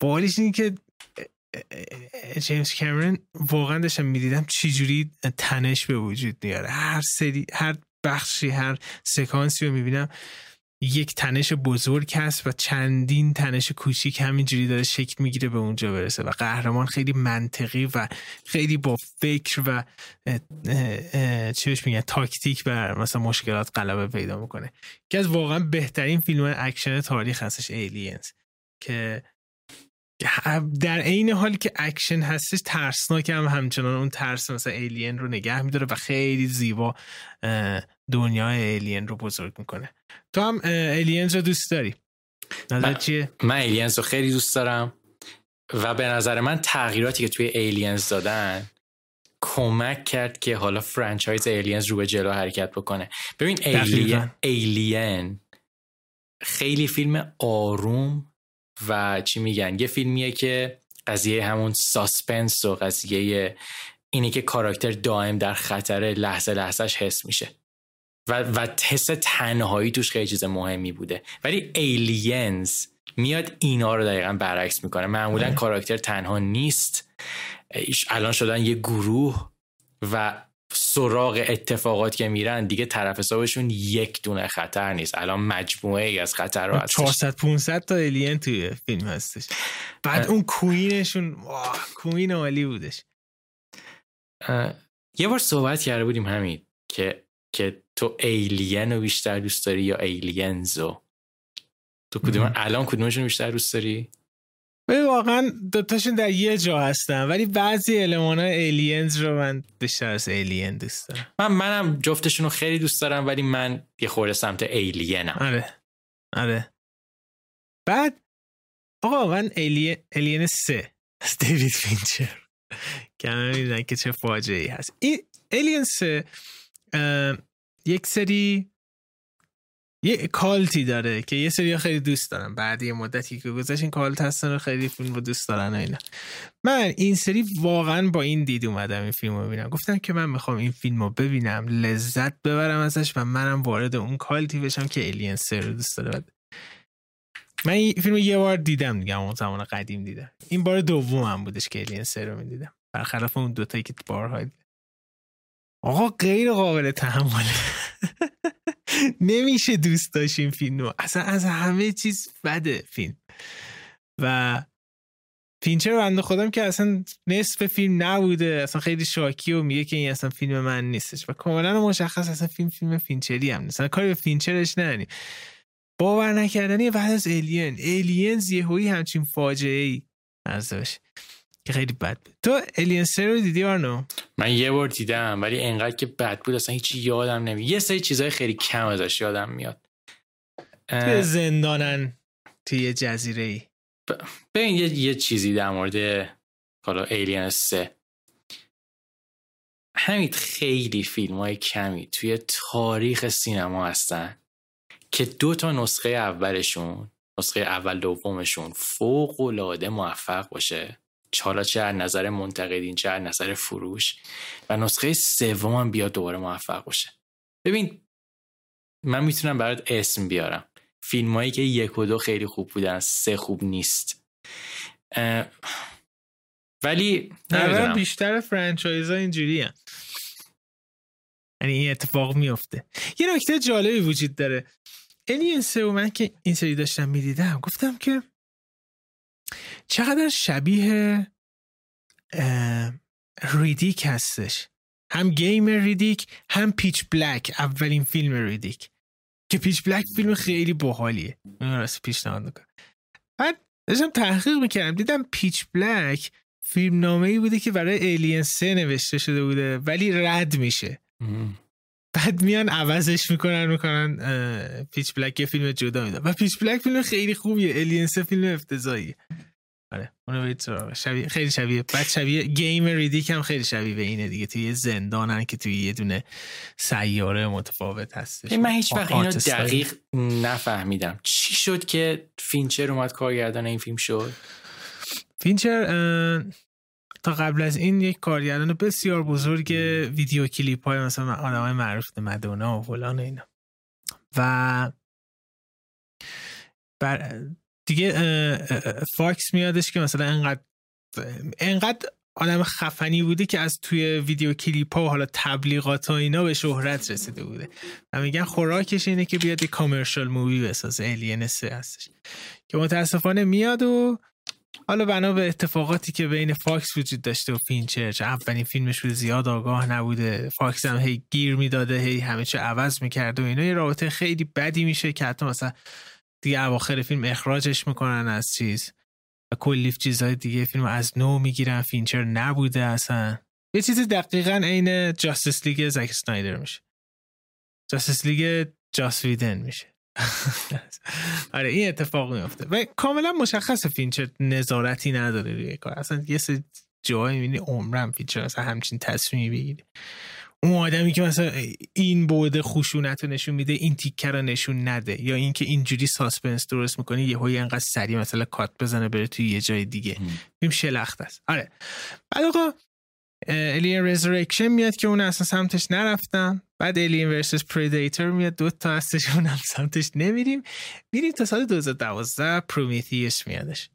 بالیش این که جیمز کامرون واقعا داشتم می‌دیدم چجوری تنش به وجود میاره. هر سری هر بخشی هر سکانسی رو می‌بینم. یک تنش بزرگ هست و چندین تنش کوچیک همینجوری داره شکل می‌گیره به اونجا برسه و قهرمان خیلی منطقی و خیلی با فکر و چی بهش میگن تاکتیک بر مثلا مشکلات غلبه پیدا می‌کنه. که از واقعا بهترین فیلم اکشن تاریخ هستش Aliens که در عین حالی که اکشن هستش ترسناک هم همچنان اون ترس مثلا Alien رو نگه میداره و خیلی زیبا دنیای Alien رو بزرگ می‌کنه. تو هم Aliens رو دوست داری. نظر چیه؟ من Aliens رو خیلی دوست دارم. و به نظر من تغییراتی که توی Aliens دادن کمک کرد که حالا franchise Aliens رو به جلو حرکت بکنه. ببین Alien خیلی فیلم آروم و چی میگن؟ یه فیلمیه که قضیه همون suspense و قضیه اینی که کاراکتر دائم در خطر لحظه لحظهش حس میشه. و, و حس تنهایی توش خیلی چیز مهمی بوده. ولی ایلینز میاد اینا رو دقیقا برعکس می‌کنه. معمولا کاراکتر تنها نیست. الان شدن یه گروه و سراغ اتفاقات که میرن دیگه طرف حسابشون یک دونه خطر نیست. الان مجموعه ای از خطر هستش. 400 500 تا الین توی فیلم هستش. بعد اون queen شون queen عالی بودش. یه بار صحبت کرده بودیم همین که که تو Alien رو بیشتر دوست داری یا Aliens و تو کدوم الان کدومشون بیشتر دوست داری؟ ببین واقعا دوتاشون در یه جا هستن ولی بعضی المان های Aliens رو من بیشتر از Alien دوست دارم. من منم جفتشون رو خیلی دوست دارم ولی من یه خورده سمت Alien م آره. آره. بعد آقا من Ali... Alien سه. از *laughs* دیوید فینچر. که همه می‌دونن که چه فاجعه ای هست. این Alien سه یک سری یه cult ی داره که یه سری خیلی دوست دارن. بعد یه مدتی که گذشت این cult هستن و خیلی فیلم رو دوست دارن اینا. من این سری واقعا با این دید اومدم این فیلم رو ببینم. گفتم که من می‌خوام این فیلم رو ببینم لذت ببرم ازش و منم وارد اون cult ی بشم که Alien سه رو دوست داره. من این فیلم یه بار دیدم دیگه اون زمان قدیم دیدم. این بار دوم هم بودش که Alien سه رو می‌دیدم. برخلاف اون دوتایی که بارها آقا غیر قابل تحمله. نمیشه دوست داشت فیلم اصلا از همه چیز بده فیلم. و فینچر بنده خدا هم که اصلا نصف فیلم نبوده. اصلا خیلی شاکی و میگه که این اصلا فیلم من نیستش. و کاملا مشخص اصلا فیلم فیلم فینچری هم نیست. کاری به فینچرش نریم باور نکردنی بعد از الین الینز یهویی همچین فاجعه ای که خیلی بد بود. تو الین رو دیدی آرنو من یه بار دیدم ولی انقدر که بد بود اصلا هیچی یادم نمیاد. یه سری چیزای خیلی کم ازش یادم میاد. توی زندانن توی یه جزیره ای ببین یه،, یه چیزی در مورد حالا ایلین سه. همین خیلی فیلم های کمی توی تاریخ سینما هستن که دو تا نسخه اولشون نسخه اول دومشون فوق العاده موفق باشه. حالا چه از نظر منتقدین چه از نظر فروش. و نسخه سوم هم بیاد دوباره موفق باشه. ببین من می‌تونم برات اسم بیارم. فیلم هایی که یک و دو خیلی خوب بودن سه خوب نیست. ولی بیشتر franchise ها اینجوری هم. یعنی این اتفاق میفته یه نکته جالبی وجود داره. Alien سه من که این سری داشتم می‌دیدم گفتم که چقدر شبیه Riddick هستش. هم game Riddick هم Pitch Black اولین فیلم Riddick. که Pitch Black فیلم خیلی باحالیه. راست پیشنهاد می‌کنم. بعد داشتم تحقیق می‌کردم دیدم پیچ بلک فیلم نامه ای بوده که برای ایلین سه نوشته شده بوده ولی رد میشه. بعد میان عوضش می‌کنن می‌کنن پیچ بلک یه فیلم جدا میدن و پیچ بلک فیلم خیلی خوبیه. الین سه فیلم افتضاحیه. آره اونو برید شبیه خیلی شبیه. بعد شبیه گیم ریدیک هم خیلی شبیه به اینه دیگه. توی یه زندانن که توی یه دونه سیاره متفاوت هستش. من هیچ وقت اینو دقیق نفهمیدم. چی شد که فینچر اومد کارگردان این فیلم شد؟ فینچر تا قبل از این یک کارگردان بسیار بزرگ ویدیو کلیپ های مثلا آدم های معروف مدونا و فلان اینا. و بر دیگه فاکس میادش که مثلا انقدر انقدر آدم خفنی بوده که از توی ویدیو کلیپ ها و حالا تبلیغات ها اینا به شهرت رسیده بوده. و میگن خوراکش اینه که بیاد یک commercial movie بسازه Alien سه هستش. که متاسفانه میاد و حالا بنا به اتفاقاتی که بین فاکس وجود داشته و فینچر چه اولین فیلمش بود زیاد آگاه نبوده. فاکس هم هی گیر می‌داده هی همه چه عوض می‌کرده و اینا. یه رابطه خیلی بدی میشه که حتی مثلا دیگه اواخر فیلم اخراجش می‌کنن از چیز. و کلی چیزهای دیگه فیلم از نو می‌گیرن. فینچر نبوده اصلا. یه چیزی دقیقا عین Justice League زک سنایدر میشه. Justice League جاس ویدن میشه. *laughs* آره این اتفاق میفته و کاملا مشخص فینچر نظارتی نداره روی کار. اصلا یه سری جایی می‌بینی عمرم فینچر اصلا همچین تصمیمی بگیره اون آدمی که مثلا این بوده خشونت رو نشون میده این تیکه رو نشون نده. یا اینکه اینجوری suspense درست می‌کنه یه هایی انقدر سریع مثلا کات بزنه بره توی یه جای دیگه. فیلم شلخت است. آره. بعد آقا Alien Resurrection میاد که اون اصلا سمتش نرفتم بعد Alien versus Predator میاد دو تا هستش اون هم سمتش نمیریم. میریم تا سال 2012 Prometheus میادش.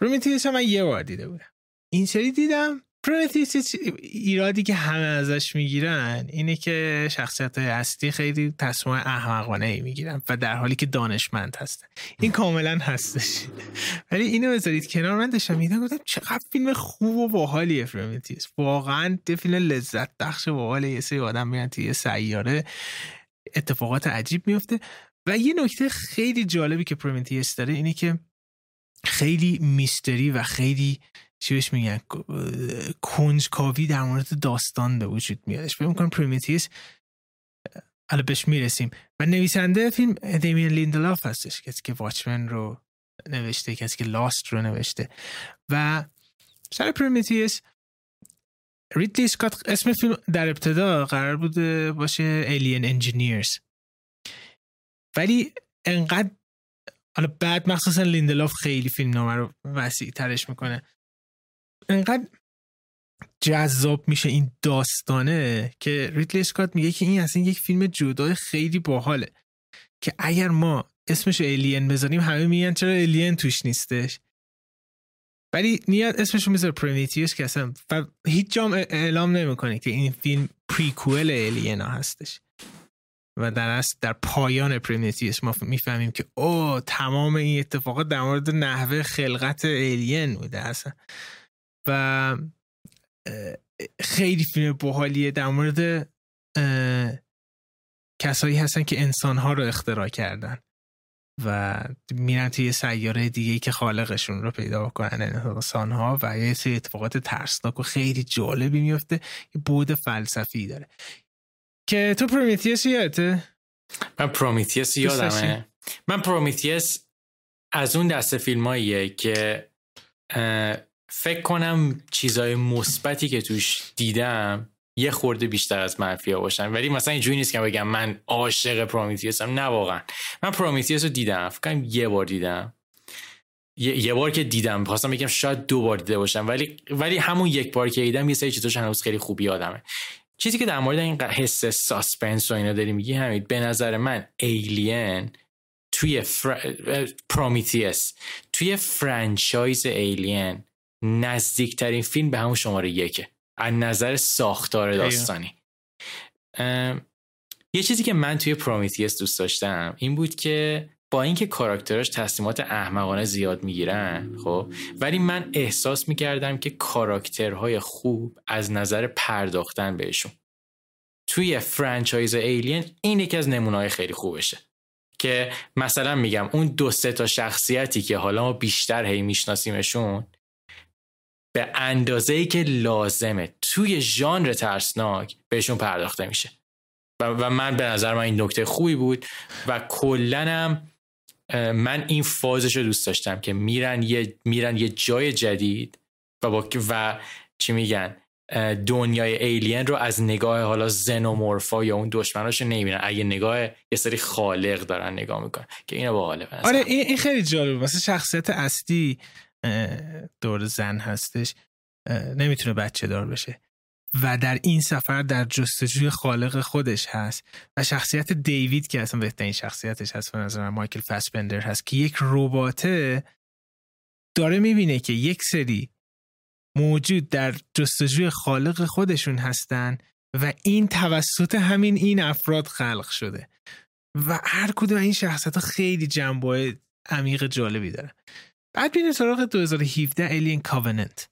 Prometheus من یه بار دیده بودم. این سری دیدم Prometheus ایرادی که همه ازش می‌گیرن اینه که شخصیت اصلی خیلی تصمیم احمقانه ای می‌گیرن و در حالی که دانشمند هستن. این کاملا هستش. ولی اینو بذارید کنار. من داشتم می‌دیدم گفتم چقدر فیلم خوب و باحالیه Prometheus واقعا فیلم لذت بخش باحاله یه سری آدم میرن توی سیاره. اتفاقات عجیب میفته و یه نکته خیلی جالبی که Prometheus داره اینه که خیلی mystery و خیلی چی بهش میگن؟ کنجکاوی در مورد داستان به وجود میادش فکر می‌کنم Prometheus حالا بهش می‌رسیم. و نویسنده فیلم دیمین لیندلاف هستش کسی که Watchmen رو نوشته کسی که Lost رو نوشته. و سر Prometheus ریدلی اسکات اسم فیلم در ابتدا قرار بوده باشه Alien Engineers. ولی انقدر حالا بعد مخصوصا لیندلاف خیلی فیلم نامه رو وسیع ترش می‌کنه. انقدر جذاب میشه این داستانه که ریدلی اسکات میگه که این اصلا یک فیلم جدا خیلی باحاله که اگر ما اسمش Alien بذاریم همه میگن چرا Alien توش نیستش؟ ولی میاد اسمشو می‌ذاره Prometheus که اصلا هیچ جام اعلام نمی‌کنه که این فیلم prequel Alien ا هستش. و در اصل در پایان Prometheus ما می‌فهمیم که او تمام این اتفاقات در مورد نحوه خلقت Alien بوده اصلا. و خیلی فیلم باحالیه در مورد کسایی هستن که انسانها رو اختراع کردن و میرن توی سیاره دیگه که خالقشون رو پیدا بکنن انسان ها و یه سری اتفاقات ترسناک و خیلی جالبی میفته یه بعد فلسفی داره. که تو Prometheus یادته؟ من Prometheus یادمه. من Prometheus از اون دست فیلماییه که فکر کنم چیزای مثبتی که توش دیدم یه خورده بیشتر از منفی ها باشن. ولی مثلا اینجوری نیست که بگم من عاشق Prometheus م. نه واقعا. من Prometheus رو دیدم. فکر کنم یه بار دیدم. یه, بار که دیدم. خواستم بگم شاید دو بار دیده باشم. ولی ولی همون یک بار که دیدم یه سری چیزاش هنوز خیلی خوبی یادمه. چیزی که در مورد این حس suspense و اینا داری میگی همین به نظر من Alien توی فر... Prometheus. توی franchise Alien نزدیکترین فیلم به همون شماره یکه. از نظر ساختار داستانی. یه چیزی که من توی Prometheus دوست داشتم این بود که با اینکه character اش تصمیمات احمقانه زیاد می‌گیرن خب ولی من احساس می‌کردم که character های خوب از نظر پرداختن بهشون. توی فرانچایز ایلین این یکی از نمونه‌های خیلی خوبشه که مثلا میگم اون دو سه تا شخصیتی که حالا ما بیشتر هی میشناسیمشون به اندازه ای که لازمه. توی ژانر ترسناک بهشون پرداخته میشه. و, من به نظر من این نکته خوبی بود و کلنم من این فازش رو دوست داشتم که میرن یه میرن یه جای جدید و با و چی میگن دنیای ایلین رو از نگاه حالا زنومورفا یا اون دشمناش نمی‌بینن. اگه نگاه یه سری خالق دارن نگاه می‌کنن که اینو باحاله آره این خیلی جالبه. واسه شخصیت اصلی دور زن هستش. نمی‌تونه بچه دار بشه. و در این سفر در جستجوی خالق خودش هست. و شخصیت دیوید که اصلا بهترین شخصیتش هست به نظر مایکل فاسبندر هست که یک رباته داره می‌بینه که یک سری موجود در جستجوی خالق خودشون هستن و این توسط همین این افراد خلق شده. و هر کدوم این شخصیت ها خیلی جنبه عمیق جالبی داره بعد بینه سراغ 2017 Alien Covenant.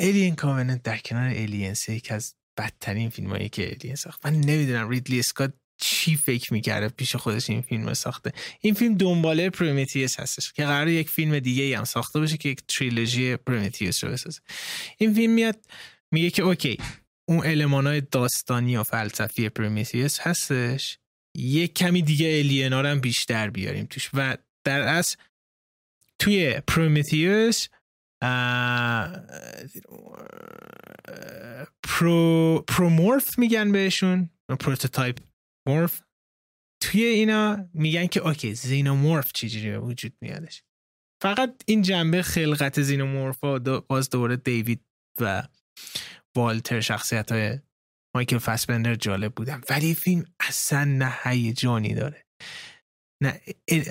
Alien Covenant در کنار Aliens یکی از بدترین فیلم هایی که Alien ساخت. من نمی‌دونم ریدلی اسکات چی فکر می‌کرده پیش خودش این فیلم ساخته. این فیلم دنباله Prometheus هستش که قرار یک فیلم دیگه هم ساخته باشه که یک trilogy Prometheus رو بسازه. این فیلم میاد میگه که okay اون element ای داستانی و فلسفی Prometheus هستش. یک کمی دیگه Alien رو هم بیشتر بیاریم توش. و در اصل توی Prometheus proto protomorph میگن بهشون prototype morph توی اینا میگن که okay xenomorph چجوری به وجود میادش؟ فقط این جنبه خلقت xenomorph باز دوباره دیوید و والتر شخصیت های مایکل فاسبندر جالب بودن. ولی فیلم اصلا نه هیجانی داره. نه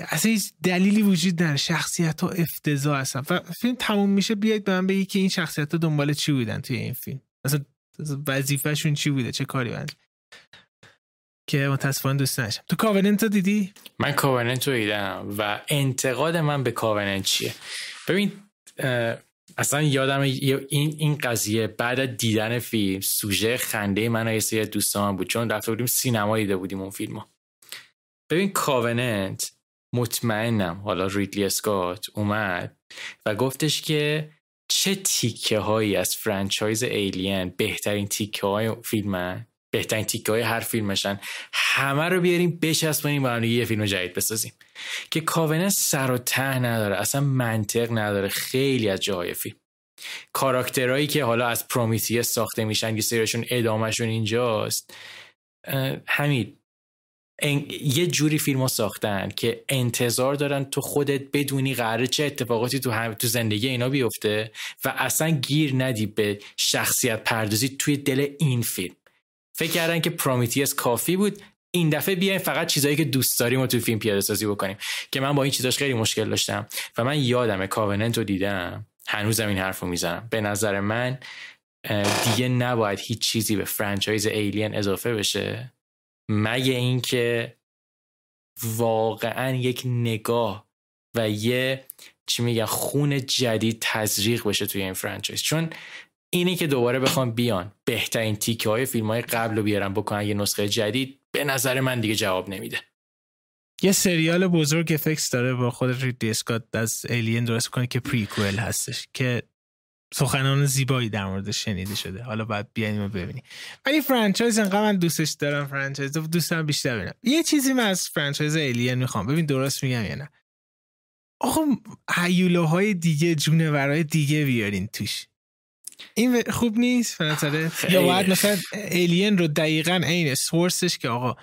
اصلا هیچ دلیلی وجود نداره. شخصیت ها افتضاح هستن و فیلم تموم میشه بیاید به من بگی که این شخصیت ها دنبال چی بودن توی این فیلم. اصلا وظیفهشون چی بوده؟ چه کاری بند؟ که متاسفانه دوست نشم تو کاوننت رو دیدی؟ من کاوننت رو دیدم و انتقاد من به کاوننت چیه؟ ببین اصلا یادم این این قضیه بعد از دیدن فیلم سوژه خنده من و یه سری دوستان بود. چون رفته بودیم سینما دیده بودیم اون فیلمو. ببین کاوننت مطمئنم حالا ریدلی اسکات اومد و گفتش که چه تیکه هایی از franchise Alien بهترین تیکه های فیلمن؟ بهترین تیکه های هر فیلمشن. همه رو بیاریم بچسبونیم با هم یه فیلم جدید بسازیم. که Covenant سر و ته نداره اصلا منطق نداره خیلی از جاهای فیلم. character هایی که حالا از Prometheus ساخته میشن یه سریشون ادامهشون اینجاست. همین یه جوری فیلم ها ساختن که انتظار دارن تو خودت بدونی قراره چه اتفاقاتی تو, هم... تو زندگی اینا بیفته و اصلا گیر ندی به شخصیت پردازی توی دل این فیلم. فکر کردن که Prometheus کافی بود. این دفعه بیایم فقط چیزایی که دوست داریم و تو فیلم پیاده سازی بکنیم. که من با این چیزاش خیلی مشکل داشتم. و من یادم Covenant رو دیدم. هنوزم این حرف رو می‌زنم. به نظر من دیگه نباید هیچ چیزی به franchise Alien اضافه بشه. مگه اینکه واقعا یک نگاه و یه چی میگن خون جدید تزریق بشه توی این franchise چون اینی که دوباره بخوام بیان. بهترین تیکه های فیلم های قبل رو بیارن بکنن یه نسخه جدید به نظر من دیگه جواب نمیده. یه سریال بزرگ FX داره با خود ریدلی اسکات از Alien درست کنه که prequel هستش که سخنان زیبایی در مورد شنیده شده. حالا باید بیایم و ببینیم. ولی franchise انقدر من دوستش دارم franchise دوستم بیشتر ببینم یه چیزی من از franchise Alien می‌خوام. ببین درست میگم یا نه. آقا های دیگه جونورهای دیگه بیارین توش. این خوب نیست؟ فرانسره یا باید مثلا ایلین رو دقیقا عین سورسش که آقا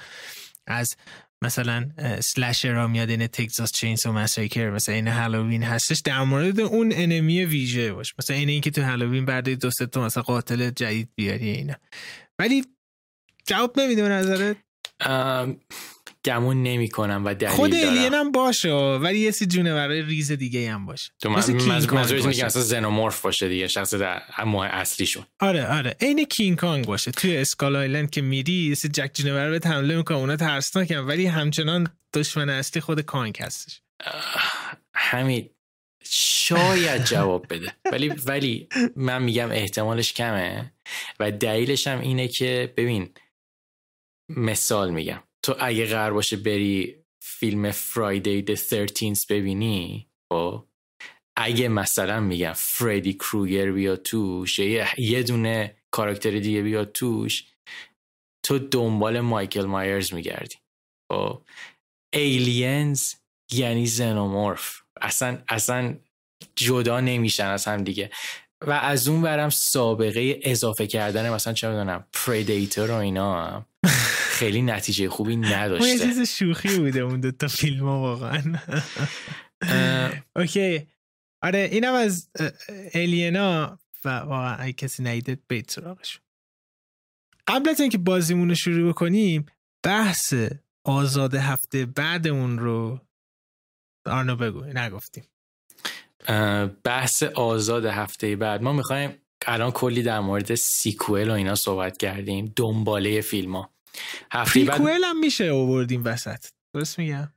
از مثلا سلشر را میاد این تگزاس چینز و مسایکر مثلا این هالووین هستش در مورد اون انمی ویژه باش. مثلا این اینکه تو هالووین بعد دو سه تا مثلا قاتل جدید بیاری اینا. ولی جواب نمیده به نظرت؟ گمون نمی کنم و دلیل خود الین هم باشه ولی یه سی برای ریز دیگه هم باشه. تو منظورت میگه اصلا زنومورف باشه دیگه شخص در ماه اصلیشون. آره آره. عین کینگ کانگ باشه. توی اسکال آیلند که میری یه سی جک جونور به حمله می‌کنه اونا ترسناکن ولی همچنان دشمن اصلی خود کانگ هستش. همین شاید جواب بده. ولی ولی من میگم احتمالش کمه و دلیلش هم اینه که ببین مثال میگم. تو اگه قرار باشه بری فیلم فرایدی د 13 ببینی خب اگه مثلا میگم فردی کروگر بیاد توش یه دونه کاراکتر دیگه بیاد توش تو دنبال مایکل مایرز میگردی. خب ایلینز یعنی زنومورف. اصلا اصلا جدا نمیشن از هم دیگه. و از اون برم سابقه اضافه کردن مثلا چه می‌دونم پردیتر و اینا. خیلی نتیجه خوبی نداشته. یه چیز شوخی بوده اون دوتا فیلم ها واقعا. اوکی. آره اینم از الینا و واقعا کسی بیت سراغش. قبل از اینکه بازیمون رو شروع بکنیم بحث آزاد هفته بعدمون رو آرنو بگو نگفتیم. بحث آزاد هفته بعد ما می‌خوایم الان کلی در مورد سیکوئل و اینا صحبت کردیم. دنباله فیلم ها هفته بعد هم میشه اووردیم وسط. درست میگم؟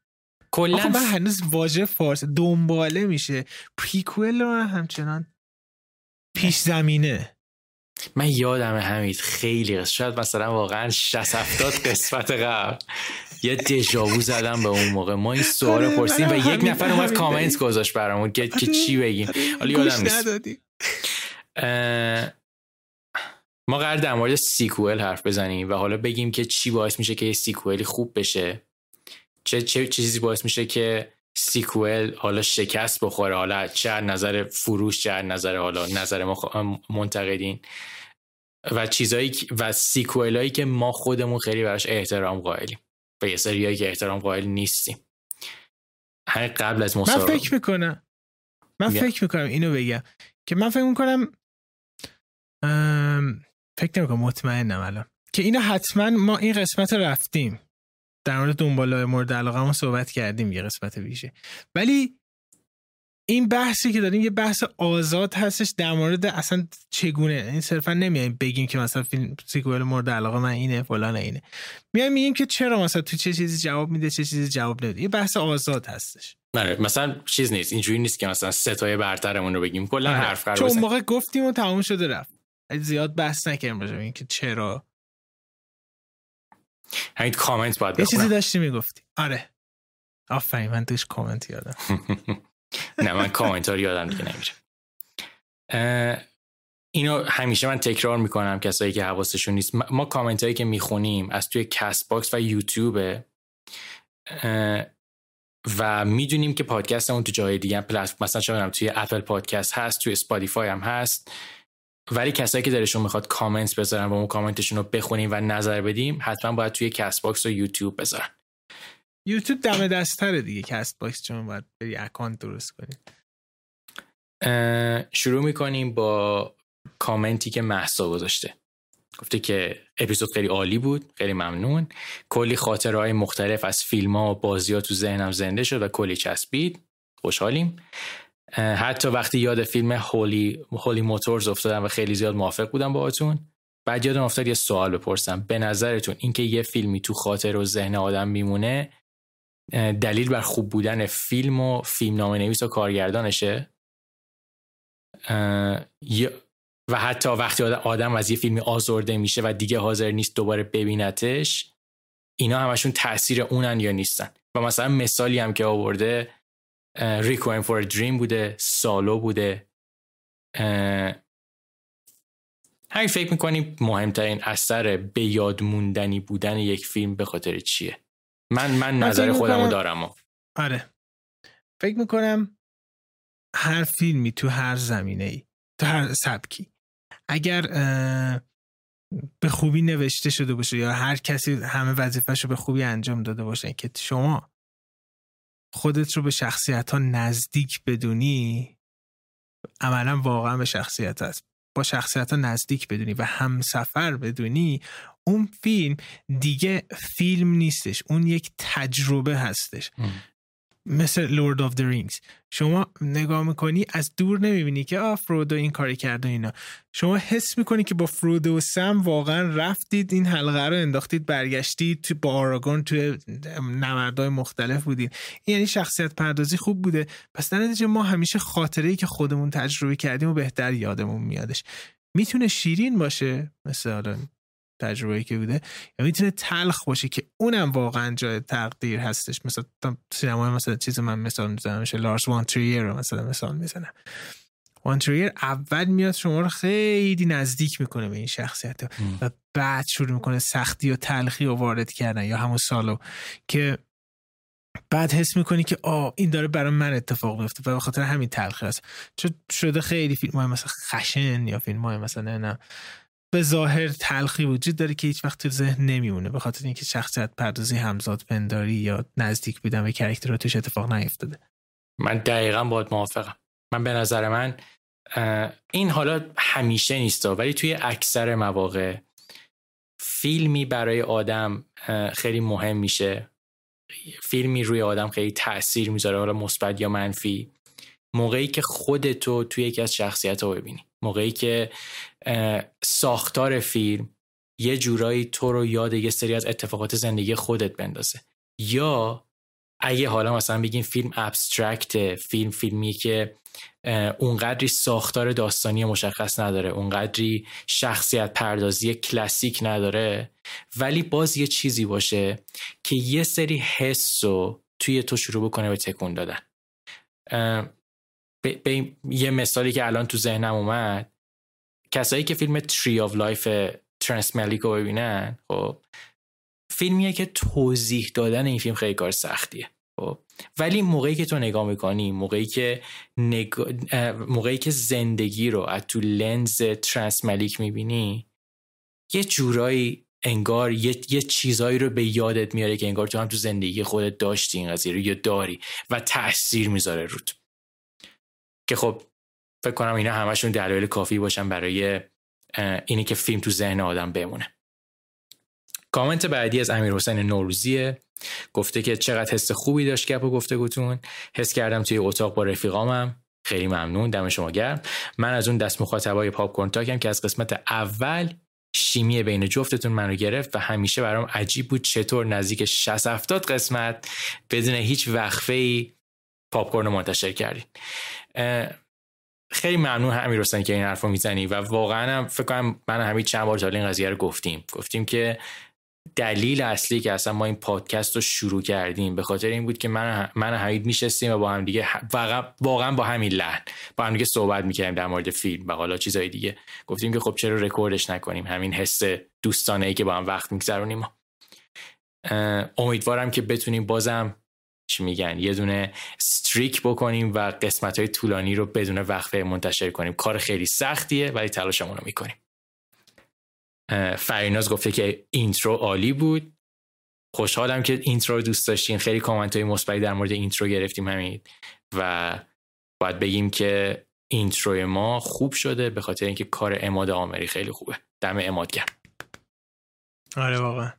کلا من هنوز واژه فارس دنباله میشه. پریکوئل رو همچنان پیش زمینه. من یادم همید خیلی قصد شاید مثلا واقعا 60 70 قسمت قبل. یه دژاوو زدم به اون موقع. ما این سوال آره، پرسیدیم و یک نفر اومد کامنت گذاشت برامون که, که چی بگیم. حالا یادم نیست. ما قرار در مورد سیکوئل حرف بزنیم و حالا بگیم که چی باعث میشه که یه سیکوئلی خوب بشه. چه, چه چیزی باعث میشه که سیکوئل حالا شکست بخوره؟ حالا چه نظر فروش چه نظر حالا نظر ما منتقدین؟ و چیزایی و سیکوئل هایی که ما خودمون خیلی براش احترام قائلیم. و یه سریایی که احترام قائل نیستیم. همین قبل از مسابقه من فکر می‌کنم. من فکر می‌کنم اینو بگم که من فکر می‌کنم فکر نمی‌کنم مطمئنم الان. که اینو حتما ما این قسمت رفتیم. در مورد دنبال مورد علاقه ما صحبت کردیم یه قسمت ویژه. ولی این بحثی که داریم یه بحث آزاد هستش در مورد اصلا چگونه؟ این صرفا نمیایم بگیم که مثلا فیلم سیکوئل مورد علاقه من اینه فلان اینه. میایم میگیم که چرا مثلا تو چه چیزی جواب میده چه چیزی جواب نمیده؟ یه بحث آزاد هستش. نه مثلا چیز نیست. اینجوری نیست که مثلا ستای برترمون رو بگیم. کلا آره. حرف قرار چون موقع گفتیم و تموم شده رفت. زیاد بحث نکردیم راجع اینکه چرا. همین کامنت باید یه چیزی داشتی می‌گفتی آره. آفرین من توش کامنت یادم. *laughs* نه من کامنت ها یادم دیگه نمیشه اینو همیشه من تکرار می‌کنم کسایی که حواسشون نیست. ما کامنت هایی که می‌خونیم از توی CastBox و یوتیوب و می‌دونیم که پادکست اون تو جای دیگه پلت مثلا چه توی Apple Podcast هست توی Spotify هم هست. ولی کسایی که دلشون می‌خواد کامنت بذارن و ما کامنتشون رو بخونیم و نظر بدیم حتما باید توی CastBox و یوتیوب بذارن. یوتیوب دم دستره دیگه CastBox چون باید بری account درست کنیم شروع می‌کنیم با کامنتی که محسا گذاشته. گفته که اپیزود خیلی عالی بود خیلی ممنون. کلی خاطره های مختلف از فیلم ها و بازی ها تو ذهنم زنده شد و کلی چسبید. خوشحالیم. حتی وقتی یاد فیلم هولی هولی موتورز افتادم و خیلی زیاد موافق بودم باهاتون بعد یادم افتاد یه سوال بپرسم. به نظرتون اینکه یه فیلمی تو خاطر و ذهن آدم میمونه دلیل بر خوب بودن فیلم و فیلم نام نویس و کارگردانشه و حتی وقتی آدم از یه فیلمی آزرده میشه و دیگه حاضر نیست دوباره ببینتش اینا همشون تاثیر اونن یا نیستن؟ و مثلا مثالی هم که آورده ریکوین فور دریم بوده سالو بوده. همین فکر می‌کنیم مهمترین اثر به یاد موندنی بودن یک فیلم به خاطر چیه؟ من من نظر خودمو دارم. آره. فکر می‌کنم هر فیلمی تو هر زمینه ای تو هر سبکی اگر به خوبی نوشته شده باشه یا هر کسی همه وظیفهش رو به خوبی انجام داده باشه که شما خودت رو به شخصیت ها نزدیک بدونی عملا واقعا به شخصیت هست. با شخصیت ها نزدیک بدونی و همسفر بدونی اون فیلم دیگه فیلم نیستش اون یک تجربه هستش. مثل Lord of the Rings شما نگاه می‌کنی از دور نمی‌بینی که آ فرودو این کاری کرده اینا. شما حس می‌کنی که با فرودو و سم واقعا رفتید این حلقه رو انداختید برگشتید تو با آراگون توی نبردهای مختلف بودید یعنی شخصیت پردازی خوب بوده. پس در نتیجه ما همیشه خاطره ای که خودمون تجربه کردیم و بهتر یادمون میادش. می‌تونه شیرین باشه؟ مثل تجربه که بوده یا می‌تونه تلخ باشه که اونم واقعا جای تقدیر هستش. مثلا سینما مثلا چیز من مثال می‌زنم میشه لارس وان تریر رو مثلا مثال می‌زنم. وان تریر اول میاد شما رو خیلی نزدیک می‌کنه به این شخصیت و بعد شروع می‌کنه سختی و تلخی رو وارد کردن یا همون سالو که بعد حس می‌کنی که آه این داره برای من اتفاق میفته و به خاطر همین تلخی هست. چون شده خیلی فیلم های مثلا خشن یا فیلم های مثلا نه به ظاهر تلخی وجود داره که هیچ وقت تو ذهن نمیمونه. به خاطر اینکه شخصیت پردازی همزاد پنداری یا نزدیک بودن به کرکتر توش اتفاق نیفتاده. من دقیقا باید موافقم. من به نظر من این حالا همیشه نیست ولی توی اکثر مواقع فیلمی برای آدم خیلی مهم میشه. فیلمی روی آدم خیلی تاثیر می‌ذاره حالا مثبت یا منفی. موقعی که خودتو توی یکی از شخصیت رو ببینی. موقعی که ساختار فیلم یه جورایی تو رو یاد یه سری از اتفاقات زندگی خودت بندازه. یا اگه حالا مثلا بگیم فیلم ابسترکت فیلم فیلمی که اونقدری ساختار داستانی مشخص نداره اونقدری شخصیت پردازی کلاسیک نداره ولی باز یه چیزی باشه که یه سری حس رو توی تو شروع بکنه به تکون دادن. به یه مثالی که الان تو ذهنم اومد کسایی که فیلم Tree of Life ترنس ملیکو ببینن خب فیلمیه که توضیح دادن این فیلم خیلی کار سختیه خب. ولی موقعی که تو نگاه می‌کنی موقعی که موقعی که زندگی رو از تو لنز ترنس ملیک می‌بینی یه جورایی انگار یه, یه چیزایی رو به یادت میاره که انگار تو هم تو زندگی خودت داشتی این قضیه رو یا داری و تاثیر می‌ذاره روت. که خب فکر کنم اینا همشون دلایل کافی باشن برای اینی که فیلم تو ذهن آدم بمونه. کامنت بعدی از امیر حسین نوروزیه. گفته که چقدر حس خوبی داشت گپ و گفته گوتون حس کردم توی اتاق با رفیقامم. خیلی ممنون. دم شما گرم. من از اون دست مخاطبای پاپ کورن تاکم که از قسمت اول شیمی بین جفتتون منو گرفت و همیشه برام عجیب بود چطور نزدیک 60 70 قسمت بدون هیچ وقفه ای پاپ کورن منتشر کردین. خیلی ممنون همین رستن که این حرف رو می‌زنی و واقعا هم فکر کنم من همین چند بار این قضیه رو گفتیم. گفتیم که دلیل اصلی که اصلا ما این پادکست رو شروع کردیم به خاطر این بود که من من میشستیم و با هم دیگه واقعا با همین لحن با هم دیگه صحبت می‌کردیم در مورد فیلم و حالا چیزای دیگه. گفتیم که خب چرا رکوردش نکنیم؟ همین حس دوستانه ای که با هم وقت میگذرونیم. امیدوارم که بتونیم بازم چی میگن یه دونه streak بکنیم و قسمت های طولانی رو بدون وقفه منتشر کنیم. کار خیلی سختیه ولی تلاشمون رو می‌کنیم فریناز گفته که intro عالی بود. خوشحالم که intro رو دوست داشتین خیلی کامنت های مثبتی در مورد intro گرفتیم همین و باید بگیم که intro ما خوب شده به خاطر اینکه کار عماد عامری خیلی خوبه. دم عماد گرم. آره واقعا.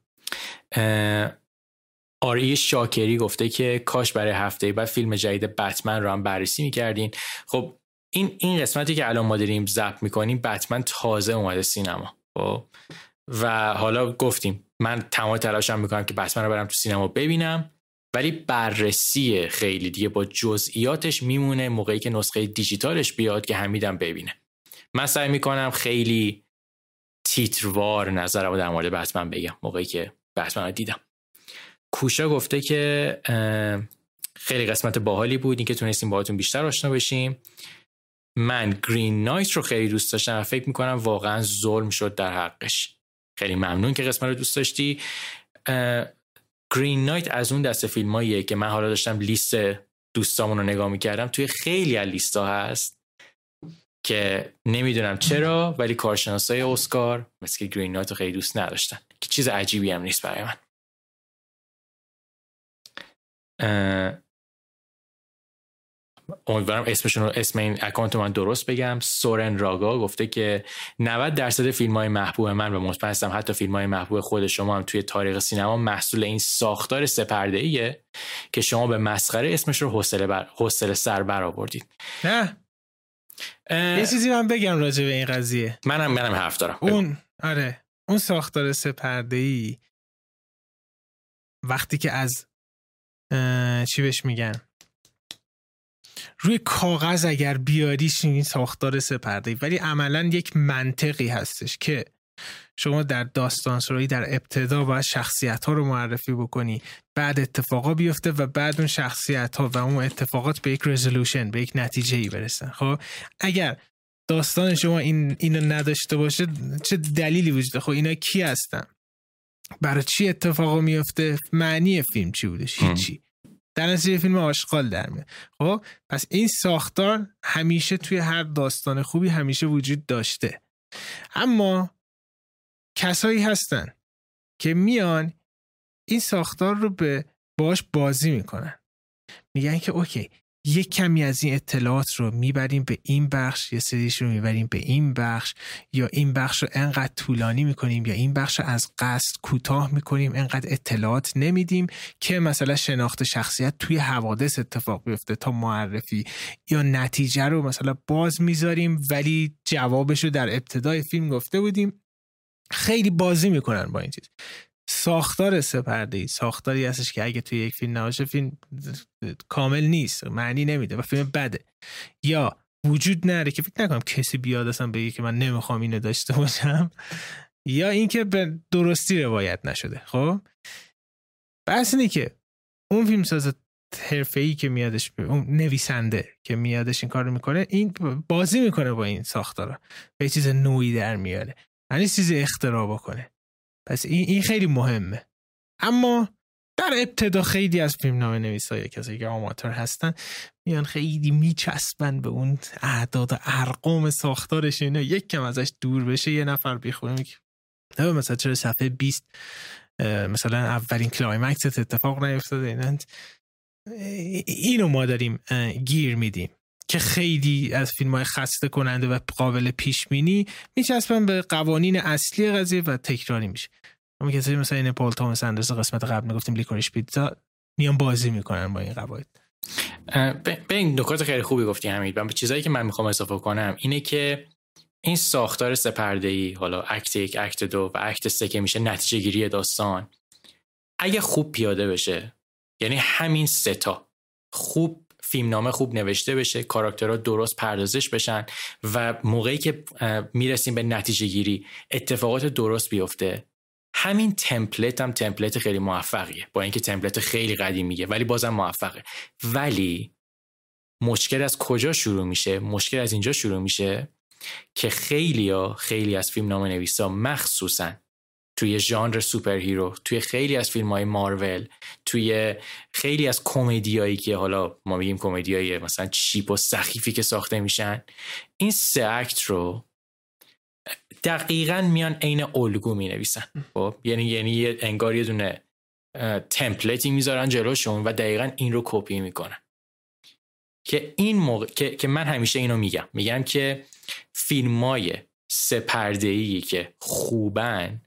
آری شاکری گفته که کاش برای هفته بعد فیلم جدید بتمن رو هم بررسی می‌کردین. خب این این قسمتی که الان ما داریم ضبط می‌کنیم بتمن تازه اومده سینما. خب و حالا گفتیم من تمام تلاشم می‌کنم که بتمن رو برم تو سینما ببینم ولی بررسی خیلی دیگه با جزئیاتش میمونه موقعی که نسخه دیجیتالش بیاد که حمیدم ببینه. من سعی می‌کنم خیلی تیتروار نظرم در مورد بتمن بگم موقعی که بتمن رو دیدم. کوشا گفته که خیلی قسمت باحالی بود اینکه تونستیم باهاتون بیشتر آشنا بشیم. من گرین نایت رو خیلی دوست داشتم و فکر می‌کنم واقعا ظلم شد در حقش. خیلی ممنون که قسمت رو دوست داشتی. گرین نایت از اون دست فیلم که من حالا داشتم لیست دوستامون رو نگاه می‌کردم. توی خیلی از لیست هست که نمی‌دونم چرا ولی کارشناسای اسکار مثل گرین نایت رو خیلی دوست نداشتن. که چیز عجیبی هم نیست برای من. امیدوارم اسمشون رو اسم این اکانت من درست بگم. سورن راگا گفته که 90 درصد فیلم های محبوب من و مطمئن هستم. حتی فیلم های محبوب خود شما هم توی تاریخ سینما محصول این ساختار سپرده ایه که شما به مسخره اسمش رو حوصله بر... حوصله سر برآوردید نه. یه چیزی من بگم راجع به این قضیه. منم منم حرف دارم. اون آره. اون ساختار سپرده ای وقتی که از چی بهش میگن؟ روی کاغذ اگر بیاریش این ساختار سپرده. ولی عملا یک منطقی هستش که شما در داستان سرایی در ابتدا باید شخصیت ها رو معرفی بکنی. بعد اتفاقا بیفته و بعد اون شخصیت ها و اون اتفاقات به یک رزولوشن به یک نتیجه ای برسن. خب اگر داستان شما این اینو نداشته باشه چه دلیلی وجود خب اینا کی هستن؟ برای چی اتفاقا میفته معنی فیلم چی بودش هیچی در نتیجه فیلم آشغال در میاد. خب پس این ساختار همیشه توی هر داستان خوبی همیشه وجود داشته. اما کسایی هستن که میان این ساختار رو به باش بازی می‌کنن. میگن که اوکی یک کمی از این اطلاعات رو می‌بریم به این بخش یه سریش رو می‌بریم به این بخش یا این بخش رو انقدر طولانی می‌کنیم یا این بخش رو از قصد کوتاه می‌کنیم انقدر اطلاعات نمیدیم که مثلا شناخت شخصیت توی حوادث اتفاق بیفته تا معرفی یا نتیجه رو مثلا باز می‌ذاریم ولی جوابش رو در ابتدای فیلم گفته بودیم. خیلی بازی می‌کنن با این چیز. ساختار سپرده ای ساختاری هستش که اگه توی یک فیلم نباشه فیلم کامل نیست معنی نمیده و فیلم بده. یا وجود نره که فکر نکنم کسی بیاد اصلا بگه که من نمی‌خوام اینو داشته باشم. یا اینکه به درستی روایت نشده خب؟ بس اینه که اون فیلم ساز حرفه ای که میادش اون نویسنده که میادش این کارو می‌کنه این بازی می‌کنه با این ساختارا. یه چیز نویی در میاره. یعنی چیز اختراع بکنه. پس این, این خیلی مهمه. اما در ابتدا خیلی از فیلم‌نامه نویس های کسی که آماتور هستن میان خیلی میچسبن به اون اعداد و ارقام ساختارش. اینا یک کم ازش دور بشه یه نفر بیخوره میگه مثلا چرا صفحه 20 مثلا اولین climax اتفاق نیفتاده. اینو ما داریم گیر میدیم. که خیلی از فیلم های خسته کننده و قابل پیش بینی میچسبن به قوانین اصلی قضیه و تکراری میشه. اما کسایی مثلا این پول توماس اندرس قسمت قبل می‌گفتیم لیکوریش پیتزا میان بازی می‌کنن با این قواعد. به این نکات خیلی خوبی گفتی همین به چیزایی که من می‌خوام اضافه کنم اینه که این ساختار سپرده ای حالا اکت یک اکت دو و اکت سه که میشه نتیجه گیری داستان اگه خوب پیاده بشه یعنی همین ستا خوب فیلمنامه خوب نوشته بشه کاراکترها درست پردازش بشن و موقعی که می‌رسیم به نتیجه گیری اتفاقات درست بیفته. همین تمپلت هم تمپلت خیلی موفقیه. با اینکه تمپلت خیلی قدیمیه ولی بازم موفقه. ولی مشکل از کجا شروع میشه؟ مشکل از اینجا شروع میشه که خیلی ها خیلی از فیلم نام نویسا مخصوصا توی ژانر superhero توی خیلی از فیلم های مارول توی خیلی از کمدیایی که حالا ما میگیم کمدیایی مثلا چیپ و سخیفی که ساخته میشن این سه اکت رو دقیقا میان عین الگو می نویسن خب؟ یعنی یعنی انگار یه دونه template ی می‌ذارن جلوشون و دقیقا این رو کپی می‌کنن. که این موقع که, که من همیشه اینو میگم. میگم که فیلم های سپرده که خوبن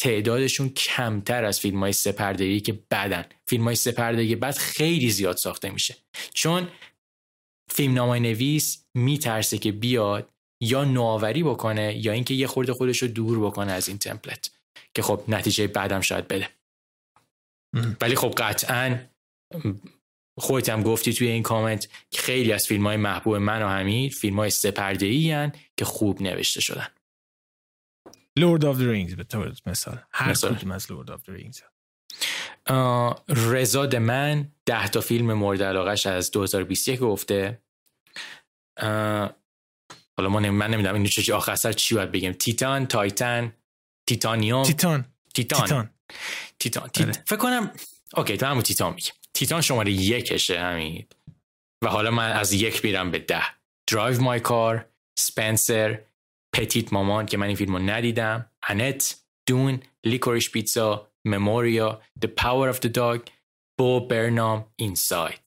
تعدادشون کمتر از فیلم های سپرده که بدن. فیلم های سپرده بد خیلی زیاد ساخته میشه. چون فیلم نامه نویس میترسه که بیاد یا نوآوری بکنه یا اینکه یه خورده خودش رو دور بکنه از این تمپلت. که خب نتیجه بعدم شاید بده. ولی خب قطعا خودت هم گفتی توی این کامنت که خیلی از فیلم های محبوب من و حمید فیلم های سپرده که خوب نوشته شدن. Lord of the Rings به طور مثال. هر کدوم از Lord of the Rings. رضا من ده تا فیلم مورد علاقش از 2021 گفته. حالا ما من نمی‌دونم این چه آخر سر چی باید بگم. تیتان Titan تیتانیوم؟ تیتان. تیتان. تیتان, تیتان. آره. فکر کنم okay تو همون تیتان میگم تیتان شماره یکشه همین و حالا من از یک میرم به ده. Drive My Car Spencer Petite Maman که من این فیلم رو ندیدم. Annette Dune Licorice Pizza Memoria The Power of the Dog بو برنام Inside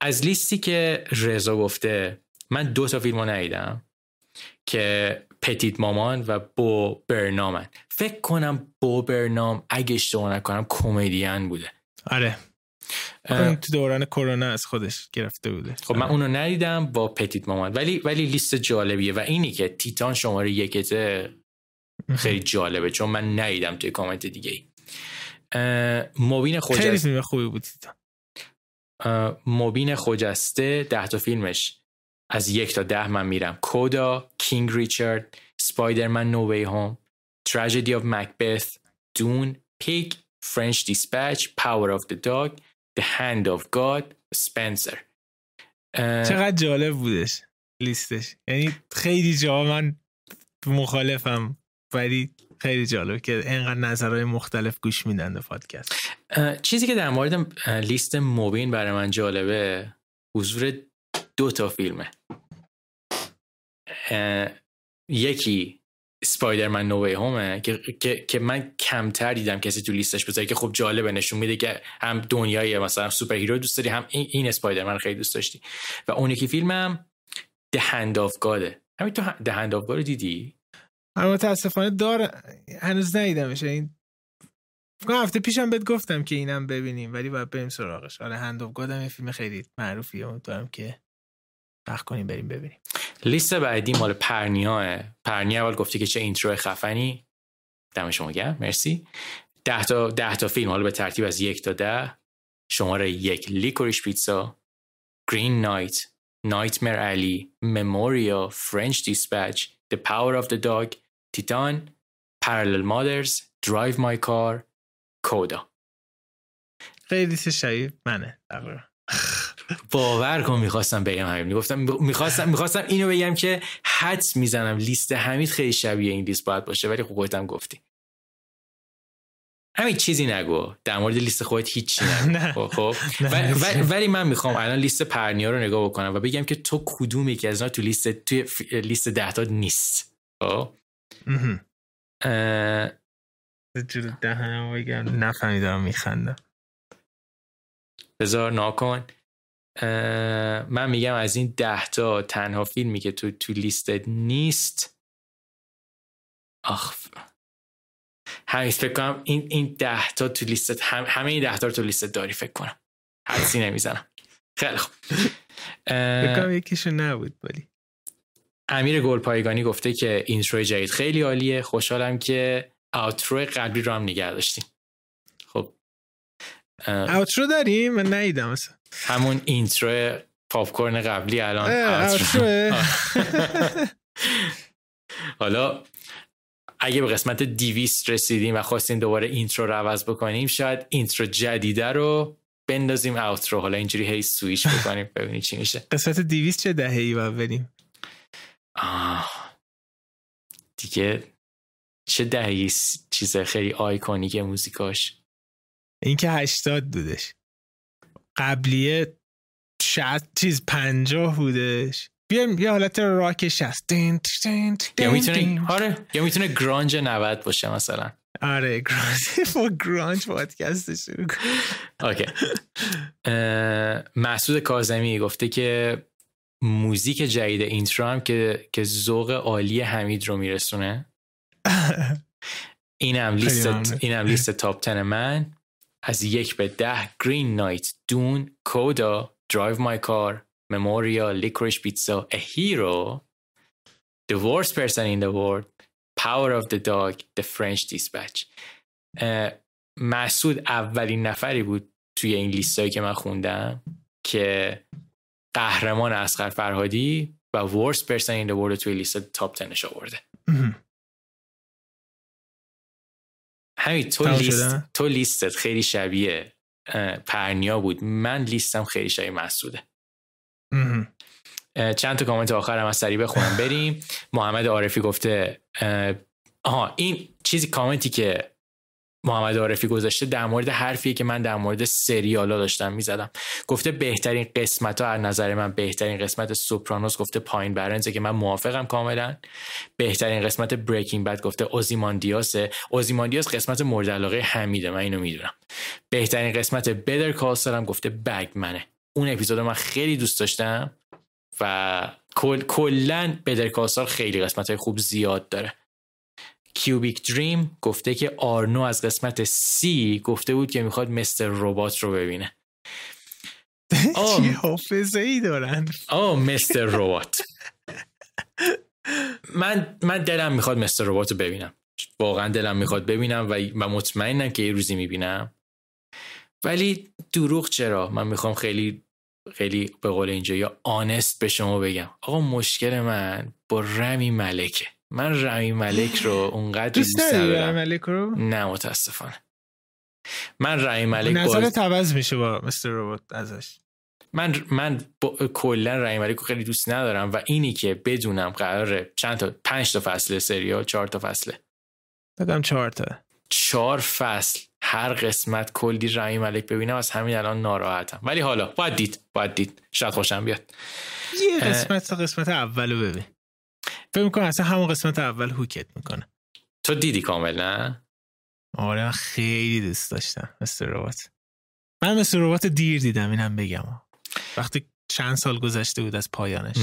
از لیستی که رضا گفته من دو تا فیلم رو ندیدم که Petite Maman و بو برنامن. فکر کنم بو برنام اگه اشتباه نکنم کمدین بوده. آره. تو دوران کرونا از خودش گرفته بوده. خب من اونو ندیدم با Petite Maman. ولی ولی لیست جالبیه و اینی که تیتان شماره یکشه خیلی جالبه چون من ندیدم توی کامنت دیگه ای مبین خجسته خیلی فیلم خوبی بود تیتان. مبین خجسته ده تا فیلمش. از یک تا ده من میرم. CODA King Richard Spider-Man No Way Home Tragedy of Macbeth Dune Pig French Dispatch Power of the Dog The Hand of God Spencer. چقدر جالب بودش لیستش. یعنی خیلی جا من مخالفم ولی خیلی جالب که اینقدر نظرهای مختلف گوش میدن به پادکست. چیزی که در مورد لیست مبین برای من جالبه حضور دو تا فیلمه. یکی Spider-Man No Way Home ه که،, که،, که من کمتر دیدم کسی تو لیستش بذاره که خب جالبه نشون میده که هم دنیای مثلا superhero دوست داری هم این, این Spider-Man خیلی دوست داشتی. و اون یکی فیلمم Hand of God همین تو Hand of God دیدی؟ من متاسفانه دار هنوز ندیدمش. این هفته پیشم بهت گفتم که اینم ببینیم ولی باید بریم سراغش. آره Hand of God هم فیلم خیلی معروفیه امیدوارم که وقت کنیم بریم ببینیم. لیست بعدی مال پرنیاه. پرنیا اول گفتی که چه intro خفنی. دم شما گرم مرسی. ده تا, ده تا فیلم حالا به ترتیب از یک تا ده. شماره یک Licorice Pizza Green Knight Nightmare Alley Memoria French Dispatch The Power of the Dog تیتان Parallel Mothers Drive My Car CODA خیلی شبیه منه باور کن می‌خواستم بگم همین. می‌گفتم می‌خواستم می‌خواستم اینو بگم که حدس می‌زنم لیست حمید خیلی شبیه این لیست باید باشه ولی خب خودت گفتی. همین چیزی نگو. در مورد لیست خودت هیچی نگو. *laughs* خب, خب؟ ولی من می‌خوام الان لیست پرنیا رو نگاه بکنم و بگم که تو کدوم یکی از تو لیست توی لیست ده تا نیست. خب؟ نفهمیدم میخندم. بذار ناکن. من میگم از این ده تا تنها فیلمی که تو تو لیستت نیست. آخ همین فکر کنم این این ده تا تو لیستت هم همه این ده تا رو تو لیستت داری فکر کنم. حدسی نمی‌زنم خیلی خوب. فکر کنم یکیشون نبود ولی. امیر گلپایگانی گفته که اینترو جدید خیلی عالیه. خوشحالم که آوترو قبلی رو هم نگه داشتیم. خب outro داریم؟ من ندیدم همون intro پاپکورن قبلی الان. حالا اگه به قسمت دیویست رسیدیم و خواستیم دوباره intro رو عوض بکنیم شاید intro جدیده رو بندازیم outro. حالا اینجوری هی سویش بکنیم *laughs* ببینیم چی میشه. قسمت دیویست چه دهه ای باید بریم. دیگه چه دهه چیز خیلی iconic موزیکاش. این که هشتاد بودش. قبلیه شاید چیز پنجاه بودش. بیایم یه حالت راکش هست دین دین یا می‌تونه آره یا می‌تونه grunge 90 باشه مثلا. آره grunge. *laughs* با grunge پادکست شروع okay. مسعود کاظمی گفته که موزیک جدید intro هم که که ذوق عالی حمید رو میرسونه. *laughs* اینم لیست اینم لیست top 10 من. از یک به ده Green Knight Dune CODA Drive My Car Memoria Licorice Pizza A Hero the worst person in the world power of the dog the French dispatch. مسعود اولین نفری بود توی این لیستایی که من خوندم که قهرمان اسقر فرهادی و worst person in the world توی لیست تاپ تنش آورده. همین تو لیست تو لیستت خیلی شبیه پرنیا بود. من لیستم خیلی شبیه مسعوده. چند تا کامنت آخرم از سریع بخونم. *laughs* بریم. محمد عارفی گفته آها این چیزی کامنتی که محمد عارفی گذاشته در مورد حرفی که من در مورد سریالا داشتم می‌زدم. گفته بهترین قسمت ها از نظر من بهترین قسمت سوپرانوس گفته پایین برنزه که من موافقم کاملا. بهترین قسمت بریکینگ بد گفته اوزیماندیاسه. اوزیماندیاس قسمت مورد علاقه حمیده من اینو می‌دونم. بهترین قسمت بدر کالسر هم گفته بگمنه اون اپیزود من خیلی دوست داشتم و کلا بدر کالسر خیلی قسمت های خوب زیاد داره. کیوبیک دریم گفته که آرنو از قسمت سی گفته بود که می‌خواد مستر ربات رو ببینه. *laughs* چی حافظه ای دارن. آه مستر ربات. من من دلم می‌خواد مستر ربات رو ببینم. واقعا دلم می‌خواد ببینم و, و مطمئنم که یه روزی می‌بینم. ولی دروغ چرا؟ من می‌خوام خیلی خیلی به قول اینجا یا آنست به شما بگم. آقا مشکل من با رمی ملکه. من رمی ملک رو اونقدر دوست ندارم. ملک رو؟ نه متاسفانه. من رمی ملک نظر باز... میشه با مستر روبوت ازش. من من کلا رمی ملک رو خیلی دوست ندارم و اینی که بدونم قراره چند تا پنج تا فصل سریال چهار تا فصله. دادم چهار تا. چهار فصل هر قسمت کلی رمی ملک ببینم از همین الان ناراحتم. ولی حالا باید دید باید دید. شاید خوشم بیاد. یه قسمت تا قسمت اولو ببین. فکر می‌کنم اصلا همون قسمت اول هوکت می‌کنه. تو دیدی کامل نه؟ آره من خیلی دوست داشتم مثل ربات. من مثل ربات دیر دیدم اینم بگم. وقتی چند سال گذشته بود از پایانش.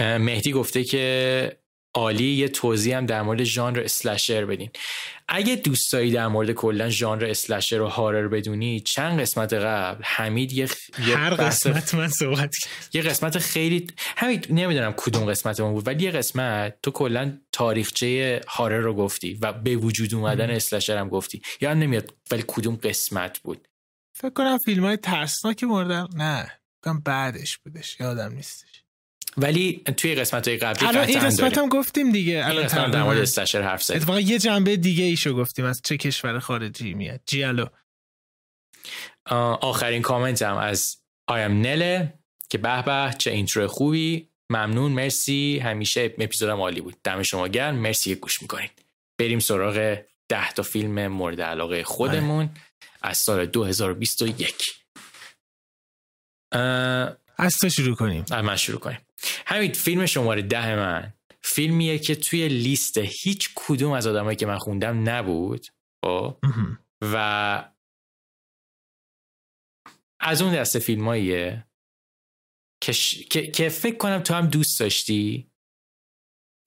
مهدی گفته که عالی یه توضیح هم در مورد ژانر اسلشر بدین. اگه دوست داری در مورد کلا ژانر اسلشر و هارر بدونی چند قسمت قبل حمید یه, هر قسمت من صحبت یه قسمت خیلی حمید نمی‌دونم کدوم قسمت من بود ولی یه قسمت تو کلا تاریخچه هارر رو گفتی و به وجود اومدن اسلشر هم گفتی. یا نمیاد ولی کدوم قسمت بود. فکر کنم فیلم های ترسناک مورد نه بعدش بودش. یادم نیستش ولی توی قسمت های قبلی الان این قسمت هم گفتیم دیگه. الان قسمت در مورد استشر حرف زدیم. اتفاقا یه جنبه دیگه ایشو گفتیم از چه کشور خارجی میاد. جیالو آخرین کامنت هم از آیم نله که به به چه اینترو خوبی. ممنون مرسی. همیشه اپیزودم عالی بود. دم شما گرم. مرسی که گوش می‌کنید بریم سراغ ده تا فیلم مورد علاقه خودمون از سال 2021 از تو شروع کنیم. از من شروع کنیم. همین فیلم شماره ده من. فیلمیه که توی لیست هیچ کدوم از آدمایی که من خوندم نبود. خب؟ و از اون دسته فیلماییه که, که... که فکر کنم تو هم دوست داشتی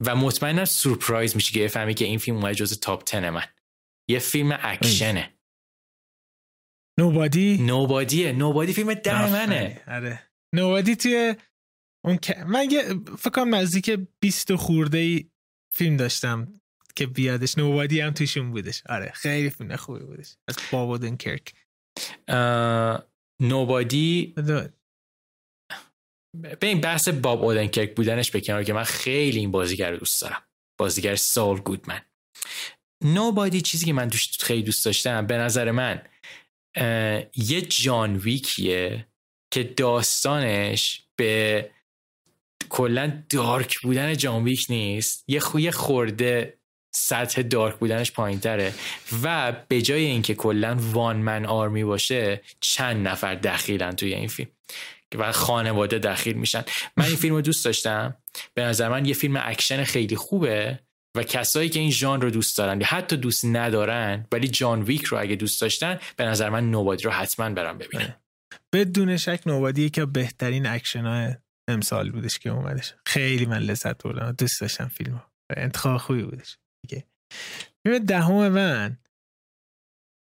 و مطمئنم سورپرایز میشه که فهمی که این فیلم اومد جز تاپ تن من. یه فیلم اکشنه. نوبادی؟ نوبادیه. نوبادی فیلم ده منه. آره. نوبادی توی اون من یه فکر کنم نزدیک 20 خورده ای فیلم داشتم که بیادش. نوبادی هم توشون بودش. آره خیلی فیلم خوبی بودش. از بابا کرک نوبادی به این بحث باب اودنکرک بودنش به کنار که من خیلی این بازیگر رو دوست دارم. بازیگر سال گودمن. نوبادی چیزی که من دوست خیلی دوست داشتم به نظر من یه جان ویکیه. که داستانش به کلا dark بودن جان ویک نیست یه خورده سطح dark بودنش پایین تره و به جای اینکه کلا one man army باشه چند نفر دخیلن توی این فیلم و خانواده دخیل میشن. من این فیلم رو دوست داشتم. به نظر من یه فیلم اکشن خیلی خوبه و کسایی که این ژانر رو دوست دارن یا حتی دوست ندارن ولی جان ویک رو اگه دوست داشتن به نظر من Nobody رو حتما برن ببینن. بدون شک Nobody که بهترین اکشن های امسال بودش که اومدش. خیلی من لذت بردم. دوست داشتم فیلم انتخاب خوبی بودش. فیلم دهم من.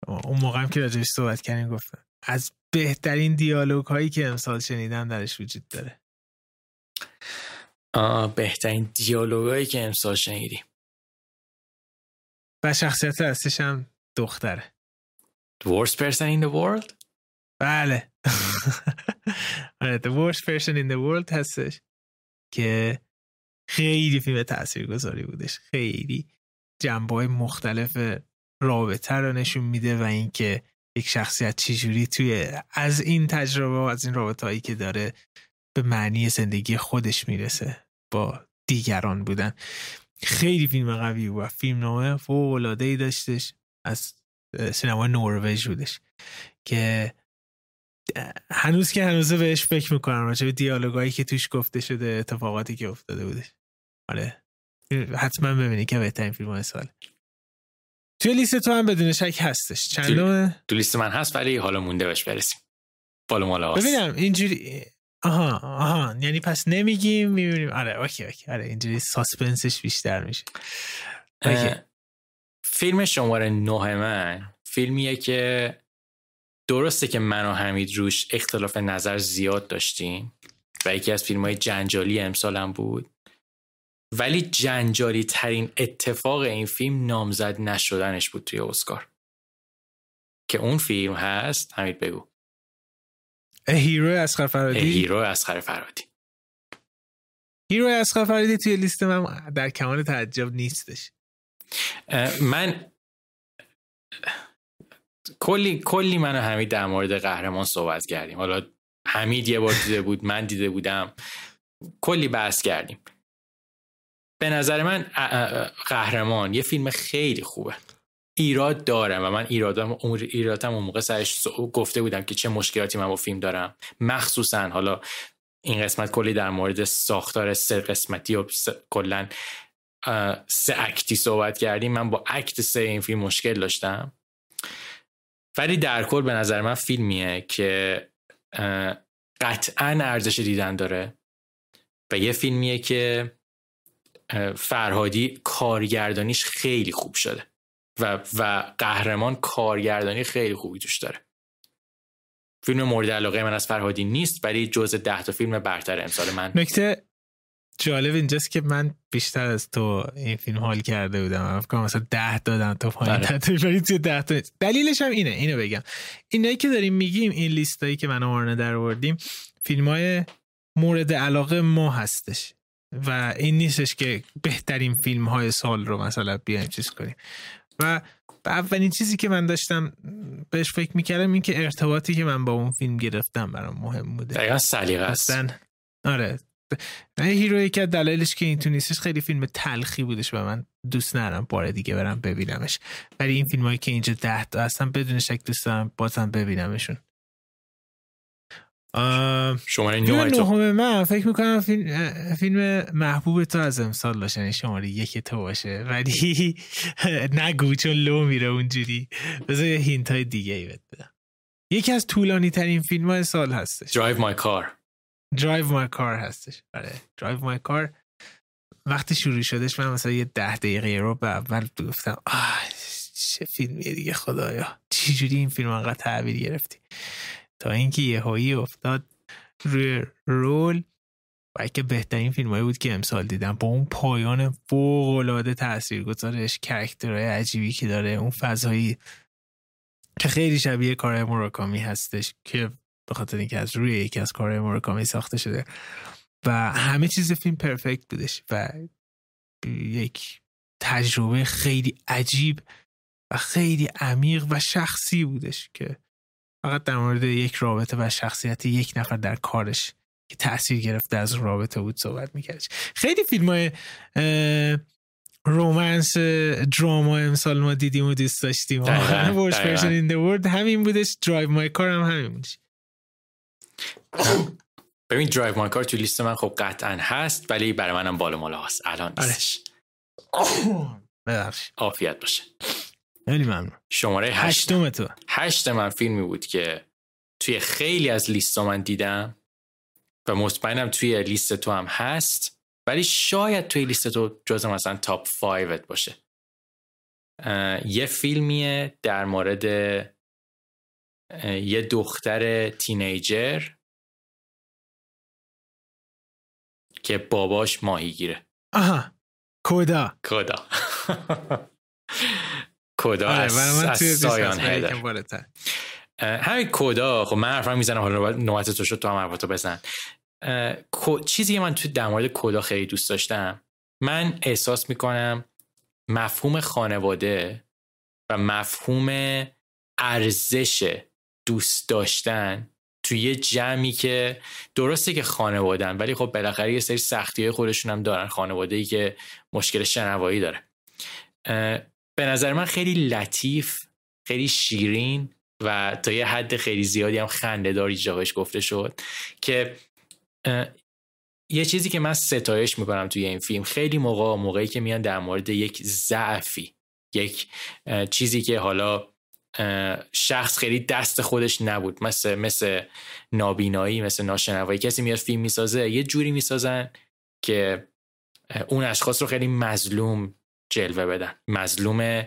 اون موقع هم که راجعش صحبت کردیم گفتم. از بهترین دیالوگ هایی که امسال شنیدم درش وجود داره. آه بهترین دیالوگ هایی که امسال شنیدیم. و شخصیت اصلیش هم دختره. The worst person in the world بله. *laughs* آره The worst person in the world هستش که خیلی فیلم تأثیر گذاری بودش. خیلی جنبه های مختلف رابطه رو نشون میده و اینکه یک شخصیت چجوری توی از این تجربه و از این رابطه هایی که داره به معنی زندگی خودش می‌رسه با دیگران بودن. خیلی فیلم قوی بود فیلم نامه فوق العاده ای داشتش. از سینما نروژ بودش که هنوز که هنوز بهش فکر می‌کنم راجع به دیالوگایی که توش گفته شده اتفاقاتی که افتاده بودش. آره. حتما ببینی که بهترین فیلم سال. توی لیست تو هم بدون شک هستش. چندم تو لیست من هست ولی حالا مونده بهش برسیم. بالا مالا ببینم اینجوری آها آها. یعنی پس نمیگیم می‌بینیم. آره اوکی اوکی. آره اینجوری suspense ش بیشتر میشه. فیلم شماره نه من فیلمیه که درسته که من و حمید روش اختلاف نظر زیاد داشتیم و یکی از فیلم های جنجالی امسالم بود. ولی جنجالی ترین اتفاق این فیلم نامزد نشدنش بود توی اسکار. که اون فیلم هست حمید بگو. Hero اصغر فرهادی؟ Hero اصغر فرهادی. هیرو اسخر فرادی توی لیست من در کمال تعجب نیستش. من کلی کلی من و حمید در مورد قهرمان صحبت کردیم. حالا حمید یه بار دیده بود من دیده بودم. کلی بحث کردیم. به نظر من قهرمان یه فیلم خیلی خوبه. ایراد دارم و من ایرادم ایرادم اون موقع سرش گفته بودم که چه مشکلاتی من با فیلم دارم. مخصوصا حالا این قسمت کلی در مورد ساختار سه قسمتی و کلا سه اکتی صحبت کردیم. من با اکت سه این فیلم مشکل داشتم. ولی در کل به نظر من فیلمیه که قطعا ارزش دیدن داره و یه فیلمیه که فرهادی کارگردانیش خیلی خوب شده و, و قهرمان کارگردانی خیلی خوبی توش داره. فیلم مورد علاقه من از فرهادی نیست ولی جز ده تا فیلم برتر امسال من. نکته جالب اینجاست که من بیشتر از تو این فیلم حال کرده بودم. فکر مثلا ده دادم تو پایین. ولی *laughs* تو ده تا. دلیلش هم اینه. اینو بگم. اینایی که داریم میگیم این لیستایی که من آورنه در آوردیم فیلم های مورد علاقه ما هستش. و این نیستش که بهترین فیلم های سال رو مثلا بیایم چیز کنیم. و اولین چیزی که من داشتم بهش فکر می‌کردم این که ارتباطی که من با اون فیلم گرفتم برام مهم بوده. دقیقا سلیقه است. آره. هیرو که دلایلش که این تو نیستش خیلی فیلم تلخی بودش و من دوست ندارم بار دیگه برم ببینمش. ولی این فیلم هایی که اینجا ده تا هستن بدون شک دوست دارم بازم ببینمشون. شماره نهم من. فکر می‌کنم فیلم, فیلم محبوب تو از امسال باشه یعنی شماره یک تو باشه. ولی *laughs* نگو چون لو میره اونجوری. بذار یه hint های دیگه ای بدم. یکی از طولانی ترین فیلم های سال هستش. Drive My Car. Drive My Car هستش. آره. Drive My Car. وقتی شروع شدش من مثلا یه ده دقیقه رو به اول گفتم آه چه فیلمیه دیگه خدایا. چجوری این فیلم انقدر تحویل گرفتن؟ تا اینکه یهویی افتاد روی roll و که بهترین فیلم بود که امسال دیدم. با اون پایان فوق العاده تاثیر گذارش کرکترهای عجیبی که داره اون فضایی که خیلی شبیه کار موراکامی هستش که به خاطر اینکه از روی یکی از کارهای موراکامی ساخته شده و همه چیز فیلم پرفکت بودش و یک تجربه خیلی عجیب و خیلی عمیق و شخصی بودش که فقط در مورد یک رابطه و شخصیت یک نفر در کارش که تاثیر گرفته از رابطه بود صحبت میکردش. خیلی فیلم های romance drama امسال ما دیدیم و دوست داشتیم. ورش *laughs* این همین بودش. Drive My Car هم همین بودش. ببین Drive My Car تو لیست من خب قطعا هست ولی برای منم بالا مالا هست الان آره. نیستش. ببخش عافیت باشه. خیلی ممنون. شماره هشت. هشتم تو. هشت من فیلمی بود که توی خیلی از لیست من دیدم و مطمئنم توی لیست تو هم هست ولی شاید توی لیست تو جز مثلا تاپ 5 باشه. یه فیلمیه در مورد یه دختر تینیجر که باباش ماهیگیره آها. کودا کدا. *laughs* کدا آره از, سایان هیدر همین کدا خب من حرفم می‌زنم حالا نوبت- تو شد تو هم حرفتو بزن. چیزی که من تو در مورد کدا خیلی دوست داشتم من احساس می‌کنم مفهوم خانواده و مفهوم ارزش دوست داشتن توی یه جمعی که درسته که خانوادن ولی خب بالاخره یه سری سختی های خودشون هم دارن خانواده ای که مشکل شنوایی داره. به نظر من خیلی لطیف خیلی شیرین و تا یه حد خیلی زیادی هم خنده داری جاش گفته شد که یه چیزی که من ستایش می‌کنم توی این فیلم خیلی موقع موقعی که میان در مورد یک ضعفی یک چیزی که حالا شخص خیلی دست خودش نبود. مثل مثل نابینایی مثل ناشنوایی. کسی میاد فیلم می‌سازه یه جوری می‌سازن که اون اشخاص رو خیلی مظلوم جلوه بدن. مظلوم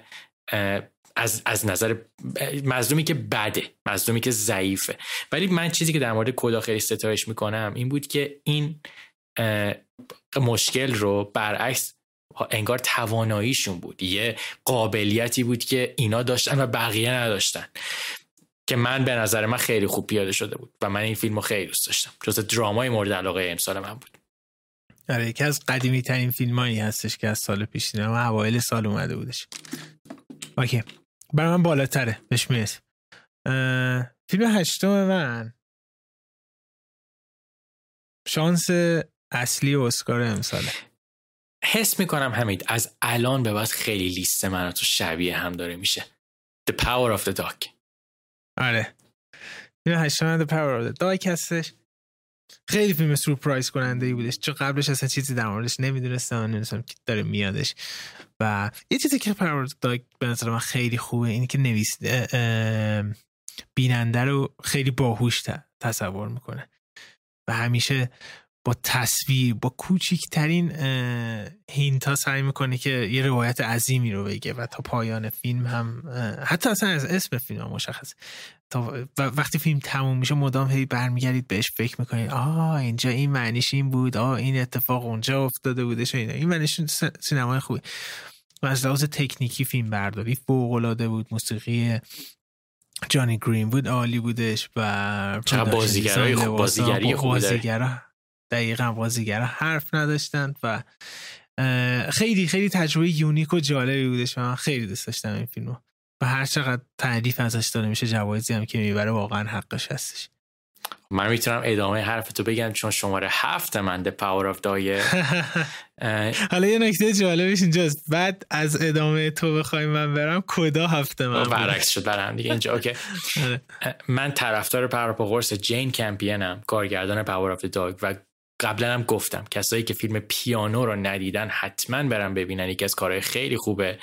از, از نظر مظلومی که بده مظلومی که ضعیفه. ولی من چیزی که در مورد کدا خیلی ستایش می‌کنم این بود که این مشکل رو برعکس انگار تواناییشون بود. یه قابلیتی بود که اینا داشتن و بقیه نداشتن. که من به نظر من خیلی خوب پیاده شده بود و من این فیلم خیلی دوست داشتم. جز درامای مورد علاقه امسال من بود. آره یکی از قدیمی ترین فیلم هایی هستش که از سال پیش دیدم و اوایل سال اومده بودش. اوکی. برای من بالاتره. بهش می‌رسیم. فیلم هشتم من. شانس اصلی اسکار امساله. حس می‌کنم حمید از الان به بعد خیلی لیست من تو شبیه هم داره میشه. The Power of the Dog. آره. فیلم هشتم The Power of the Dog هستش. خیلی فیلم سورپرایز کننده ای بودش. چون قبلش اصلا چیزی در موردش نمی‌دونستم. نمی‌دونستم که داره میادش. و یه چیزی که the Dog به نظر من خیلی خوبه اینه که نویس بیننده رو خیلی باهوش تصور می‌کنه. و همیشه با تصویر با کوچیکترین اه، هینت ها سعی می‌کنه که یه روایت عظیمی رو بگه و تا پایان فیلم هم حتی اصلا از اسم فیلم هم مشخص تا و وقتی فیلم تموم میشه مدام هی برمیگردید بهش فکر می‌کنید. آه اینجا این معنیش این بود. آه این اتفاق اونجا افتاده بودش و اینا. این معنیش سینمای خوبی. و از لحاظ تکنیکی فیلم برداری فوق العاده بود. موسیقی جانی گرین بود عالی بودش و چقدر بازیگرای خوب- بازیگری. بازیگرا. دقیقا بازیگرا حرف نداشتند و خیلی خیلی تجربه یونیک و جالبی بودش و من خیلی دوست داشتم این فیلمو. و هر چقدر تعریف ازش داده میشه جوایزی هم که می‌بره واقعا حقش هستش. من می‌تونم ادامه حرفتو بگم چون شماره هفت من The Power of اه، *laughs* حالا یه نکته جالبش اینجاست. بعد از ادامه تو بخوای من برم CODA هفته من. برعکس شد برای هم دیگه اینجا. اوکی. *laughs* آره. من طرفدار پروپاقرص جین کمپیونم کارگردان Power of Dog و قبلا هم گفتم کسایی که فیلم پیانو رو ندیدن حتما برن ببینن یکی از کارهای خیلی خوبه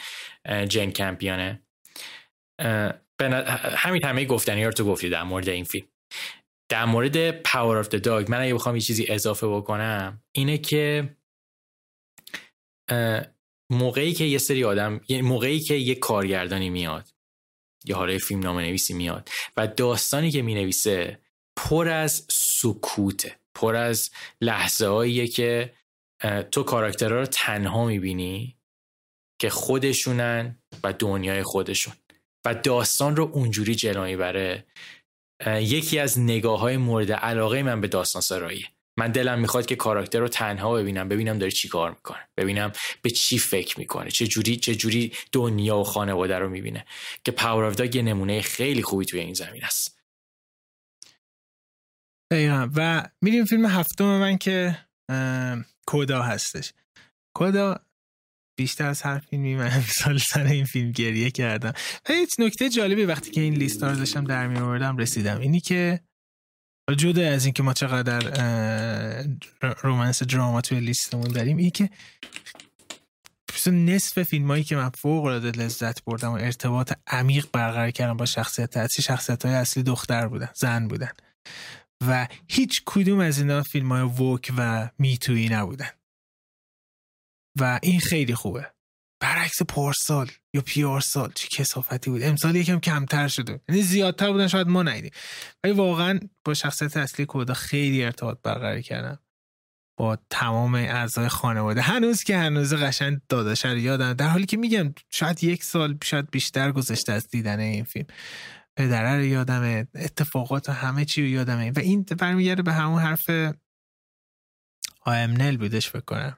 جین کمپیونه. همین همه گفتنی رو تو گفتی در مورد این فیلم. در مورد Power of Dog من اگه بخوام یه چیزی اضافه بکنم اینه که موقعی که یه سری آدم موقعی که یه کارگردانی میاد یا حالا یه فیلم نامه نویسی میاد و داستانی که می نویسه پر از سکوته. پر از لحظه که تو کاراکترها رو تنها می‌بینی که خودشونن و دنیای خودشون. و داستان رو اونجوری جلو می‌بره. یکی از نگاه های مورد علاقه من به داستان سراییه من دلم می‌خواد که کاراکتر رو تنها ببینم ببینم داره چی کار می‌کنه. ببینم به چی فکر می‌کنه. چه جوری چه جوری دنیا و خانواده رو می‌بینه. که Power of Dog یه نمونه خیلی خوبی توی این زمینه است دقیقا. و میریم فیلم هفتم من که CODA هستش. CODA بیشتر از هر فیلمی من *laughs* امسال سر این فیلم گریه کردم. و یه نکته جالبی وقتی که این لیست رو داشتم در می آوردم رسیدم. اینی که جدا از اینکه ما چقدر رومنس دراما توی لیستمون داریم اینی که نصف فیلم هایی که من فوق العاده لذت بردم و ارتباط عمیق برقرار کردم با شخصیت اصلی شخصیت های اصلی دختر بودن زن بودن. و هیچ کدوم از اینا فیلم های ووک و میتویی نبودن. و این خیلی خوبه. برعکس پارسال یا پیارسال چه کسافتی بود. امسال یکم کمتر شده یعنی زیادتر بودن شاید ما ندیدیم. ولی واقعا با شخصیت اصلی کودا خیلی ارتباط برقرار کردم. با تمام اعضای خانواده. هنوز که هنوز قشنگ داداش رو یادم. در حالی که میگم شاید یک سال شاید بیشتر گذشته از دیدن این فیلم. پدره رو یادمه اتفاقات و همه چی رو یادمه. و این برمیگرده به همون حرف آیمنل بودش فکر کنم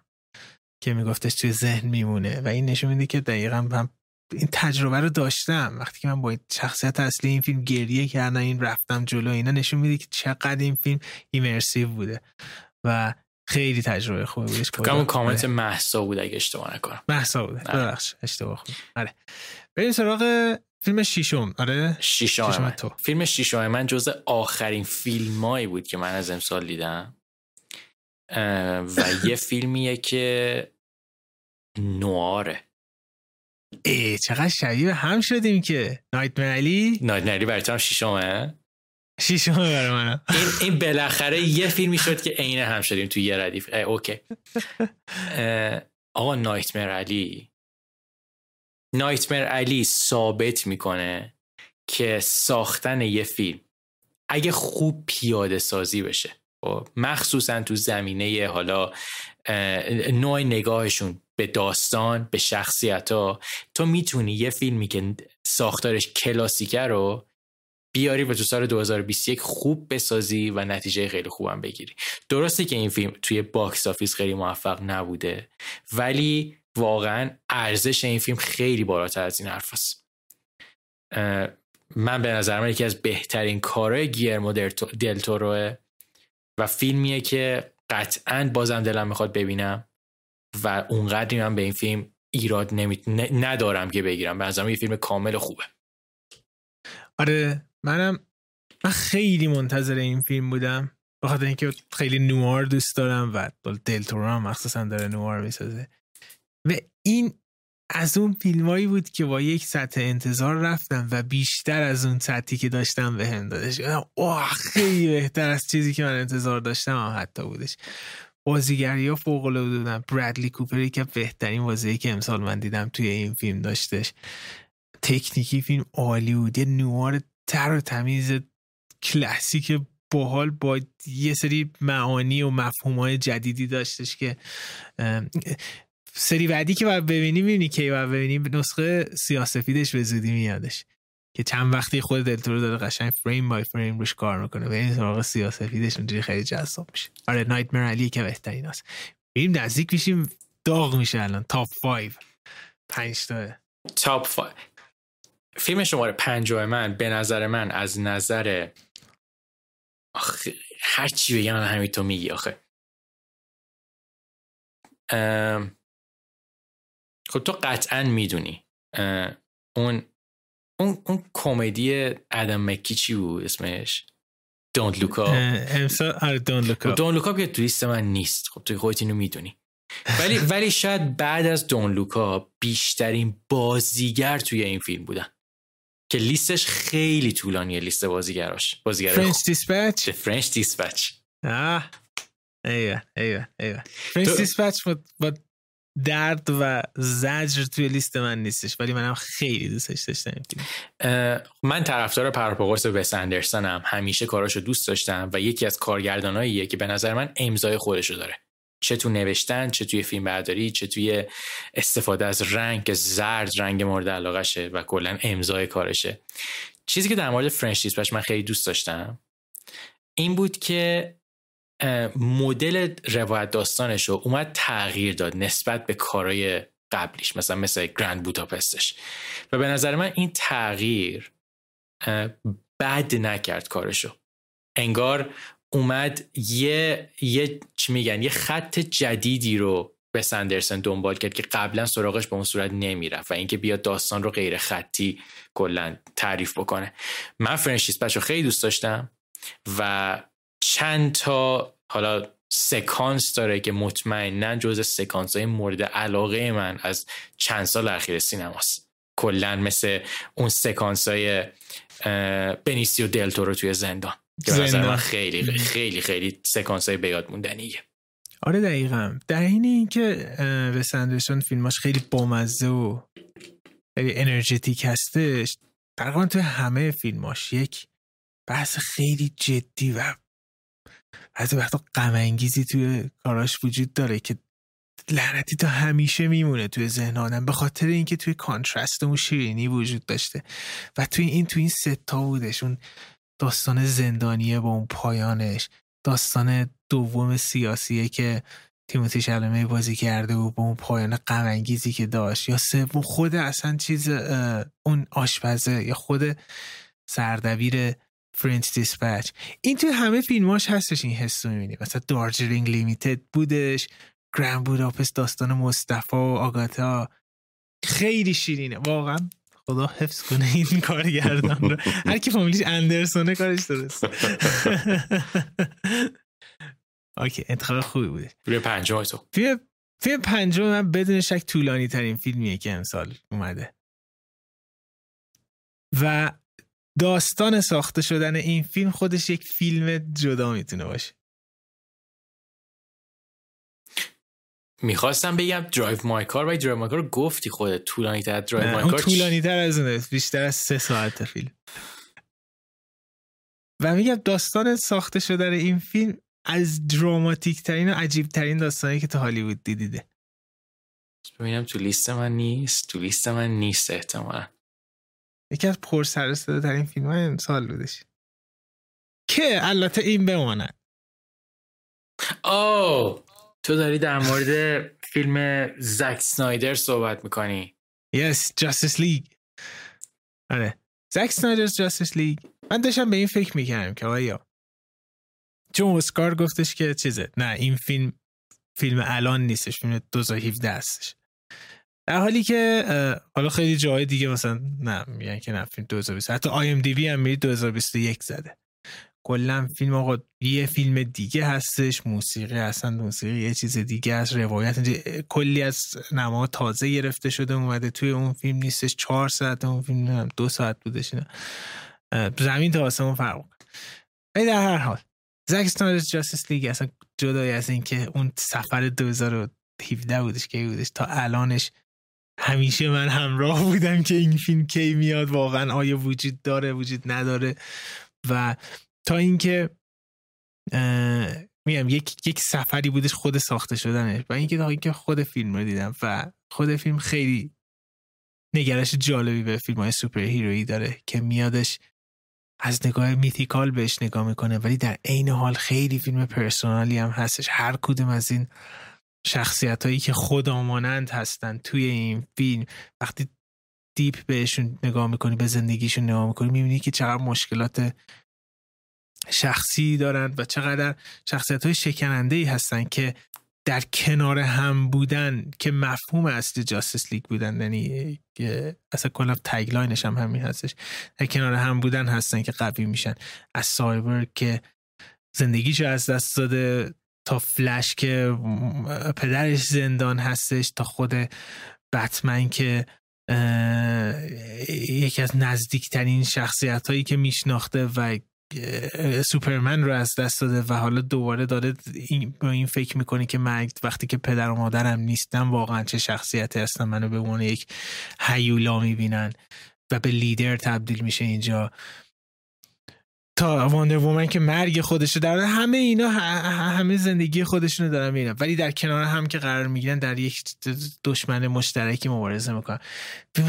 که میگفتش توی ذهن میمونه. و این نشون میده که دقیقا من این تجربه رو داشتم. وقتی که من با شخصیت اصلی این فیلم گریه کردم این رفتم جلو اینا نشون میده که چقدر این فیلم ایمرسیو بوده. و خیلی تجربه خوبی بودش. کامو کامنت محسا بود اگه اشتباه نکنم. محسا بوده. آره. ببخش اشتباه خوب. آره. بریم سراغ فیلم شیشم آره؟ شیشم, شیشم تو. فیلم شیشم من جز آخرین فیلمایی بود که من از امسال دیدم. و یه *laughs* فیلمیه که نواره. ای چقدر شبیه هم شدیم که. نایت علی؟ نایت علی برای تو هم شیشمه شیشمه برای من این, این بالاخره یه فیلمی شد که عین هم شدیم تو یه ردیف. اوکی. *laughs* آقا نایتمر علی. نایتمر علی ثابت می‌کنه که ساختن یه فیلم اگه خوب پیاده سازی بشه. خب، مخصوصا تو زمینه حالا نوع نگاهشون به داستان به شخصیت ها تو می‌تونی یه فیلمی که ساختارش کلاسیکه رو بیاری و تو سال 2021 خوب بسازی و نتیجه خیلی خوبم بگیری. درسته که این فیلم توی box office خیلی موفق نبوده ولی واقعا ارزش این فیلم خیلی بالاتر از این حرف است من به نظر من یکی از بهترین کارهای گیرمو دل توروئه و فیلمیه که قطعا بازم دلم می‌خواد ببینم و اونقدری من به این فیلم ایراد نمی... ندارم که بگیرم. به نظرم یه فیلم کامل خوبه. آره منم من خیلی منتظر این فیلم بودم. بخاطر اینکه خیلی نوار دوست دارم و دلتورو هم مخصوصا داره نوار می‌سازه. و این از اون فیلمایی بود که با یک سطح انتظار رفتم و بیشتر از اون سطحی که داشتم به هم دادش اوه خیلی بهتر از چیزی که من انتظار داشتم هم حتی بودش. بازیگری ها فوق العاده بودن. برادلی کوپری که بهترین بازی که امسال من دیدم توی این فیلم داشتش. تکنیکی فیلم عالی بود. یه نوار تر و تمیز کلاسیک باحال با یه سری معانی و مفهوم های جدیدی داشتش که سری بعدی که باید ببینی می‌بینی که باید ببینی نسخه سیاسفیدش به زودی میادش. که چند وقتی خود دلتورو داره قشنگ فریم بای فریم روش کار می‌کنه. و این سراغ سیاسفیدش اونجوری خیلی جذاب میشه. آره نایت علی که بهترین هست بریم نزدیک میشیم داغ میشه الان. تاپ 5 پنج تا. تاپ 5 فیلم شماره پنجاه من به نظر من از نظر آخه هر چی بگم همین تو میگی آخه. خب تو قطعا می‌دونی. اون اون اون کمدی ادم مکی چی بود اسمش؟ Don't Look Up امسال آره Don't Look Up Don't Look Up که تو لیست من نیست. خب تو خودت اینو می‌دونی. ولی ولی شاید بعد از Don't Look Up بیشترین بازیگر توی این فیلم بودن. که لیستش خیلی طولانیه لیست بازیگراش. بازیگر French Dispatch French Dispatch آه ایوه ایوه ایوه. French Dispatch با درد و زجر توی لیست من نیستش ولی منم خیلی دوستش داشتم. من طرفدار پروپاقرص وس اندرسونم همیشه کاراشو دوست داشتم و یکی از کارگرداناییه که به نظر من امضای خودشو داره. چه تو نوشتن چه توی فیلم برداری چه توی استفاده از رنگ زرد رنگ مورد علاقشه و کلا امضای کارشه. چیزی که در مورد French Dispatch من خیلی دوست داشتم این بود که مدل روایت داستانش رو اومد تغییر داد نسبت به کارهای قبلیش مثلا مثل گرند بوداپستش. و به نظر من این تغییر بد نکرد کارشو. انگار اومد یه یه چی میگن یه خط جدیدی رو به سندرسن دنبال کرد که قبلا سراغش به اون صورت نمی‌رفت و اینکه بیاد داستان رو غیر خطی کلا تعریف بکنه. من French Dispatch رو خیلی دوست داشتم و چند تا حالا سکانس داره که مطمئنا جز سکانس های مورد علاقه من از چند سال اخیر سینماست. کلا مثل اون سکانس های بنیسیو دل تورو توی زندان. که من خیلی خیلی خیلی سکانس های به یاد موندنیه. آره دقیقا. در این اینکه وس اندرسون فیلماش خیلی بامزه و خیلی انرژتیک هستش تقریبا توی همه فیلماش یک بحث خیلی جدی و بعضی وقتا غم توی کاراش وجود داره که لعنتی تا همیشه میمونه توی ذهن به خاطر اینکه توی کانترست اون شیرینی وجود داشته و توی این توی این ستا بودش. اون داستان زندانیه با اون پایانش داستان دوم سیاسیه که تیموتی شلمه بازی کرده و با اون پایان غم که داشت. یا سوم خود اصلا چیز اون آشپزه یا خود سردبیر فرنچ دیسپچ این توی همه فیلماش هستش این حس رو می‌بینی. مثلا دارجرینگ لیمیتد بودش گرند بوداپست داستان مصطفی و آگاتا. خیلی شیرینه. واقعا خدا حفظ کنه این کارگردان رو. هر کی فامیلیش اندرسونه کارش درست. okay انتخاب خوبی بوده. فیلم پنجم تو فیلم فیلم پنجم من بدون شک طولانی ترین فیلمیه که امسال اومده. و داستان ساخته شدن این فیلم خودش یک فیلم جدا می‌تونه باشه. می‌خواستم بگم Drive My Car و Drive My Car گفتی خودت طولانی تر. Drive My Car طولانی تر از اونه بیشتر از سه ساعت فیلم. و میگم داستان ساخته شدن این فیلم از دراماتیک ترین و عجیب ترین داستانی که تا هالیوود دیدیده. ببینم تو لیست من نیست. تو لیست من نیست احتمالا. یکی از پر سر ترین فیلم های امسال بودش. که البته این بماند. آه تو داری در مورد فیلم زک سنایدر صحبت می‌کنی. Yes Justice League آره. زک سنایدر Justice League من داشتم به این فکر می‌کردم که آیا چون اسکار گفتش که چیزه نه این فیلم فیلم الان نیستش فیلم 2017 هستش. در حالی که حالا خیلی جای دیگه مثلا نه میگن که نه فیلم 2020 حتی IMDb هم میری 2021 زده. کلا فیلم آقا یه فیلم دیگه هستش موسیقی اصلا موسیقی یه چیز دیگه از روایت کلی از نما تازه گرفته شده اومده توی اون فیلم نیستش چهار ساعت اون فیلم هم دو ساعت بودش نه زمین تا آسمون فرق ولی در هر حال زک سنایدرز جاستس لیگ اصلا جدای از اینکه اون سفر 2017 بودش که بودش تا الانش همیشه من همراه بودم که این فیلم کی میاد. واقعا آیا وجود داره وجود نداره. و تا اینکه میگم یک یک سفری بودش خود ساخته شدنش. و اینکه تا اینکه خود فیلم رو دیدم و خود فیلم خیلی نگرش جالبی به فیلم های superhero یی داره که میادش از نگاه mythical بهش نگاه می‌کنه. ولی در عین حال خیلی فیلم personal ی هم هستش. هر کدوم از این شخصیت هایی که خدامانند هستن توی این فیلم. وقتی deep بهشون نگاه می‌کنی به زندگیشون نگاه می‌کنی می‌بینی که چقدر مشکلات شخصی دارند و چقدر شخصیت های شکننده ای هستن که در کنار هم بودن که مفهوم اصلی جاستس لیگ بودن. یعنی اصلا کلا تگلاینش هم همین هستش. در کنار هم بودن هستن که قوی میشن. از سایبر که زندگیشو از دست داده تا فلش که پدرش زندان هستش تا خود بتمن که یکی از نزدیکترین شخصیت هایی که میشناخته و سوپرمن رو از دست داده و حالا دوباره داره با این فکر می‌کنه که مرگ وقتی که پدر و مادرم نیستم واقعا چه شخصیتی هستم منو به عنوان یک هیولا می‌بینن و به لیدر تبدیل میشه اینجا. تا واندر وومن که مرگ خودشو در همه اینا همه زندگی خودشونو دارن میرن ولی در کنار هم که قرار می‌گیرن در یک دشمن مشترکی مبارزه می‌کنن.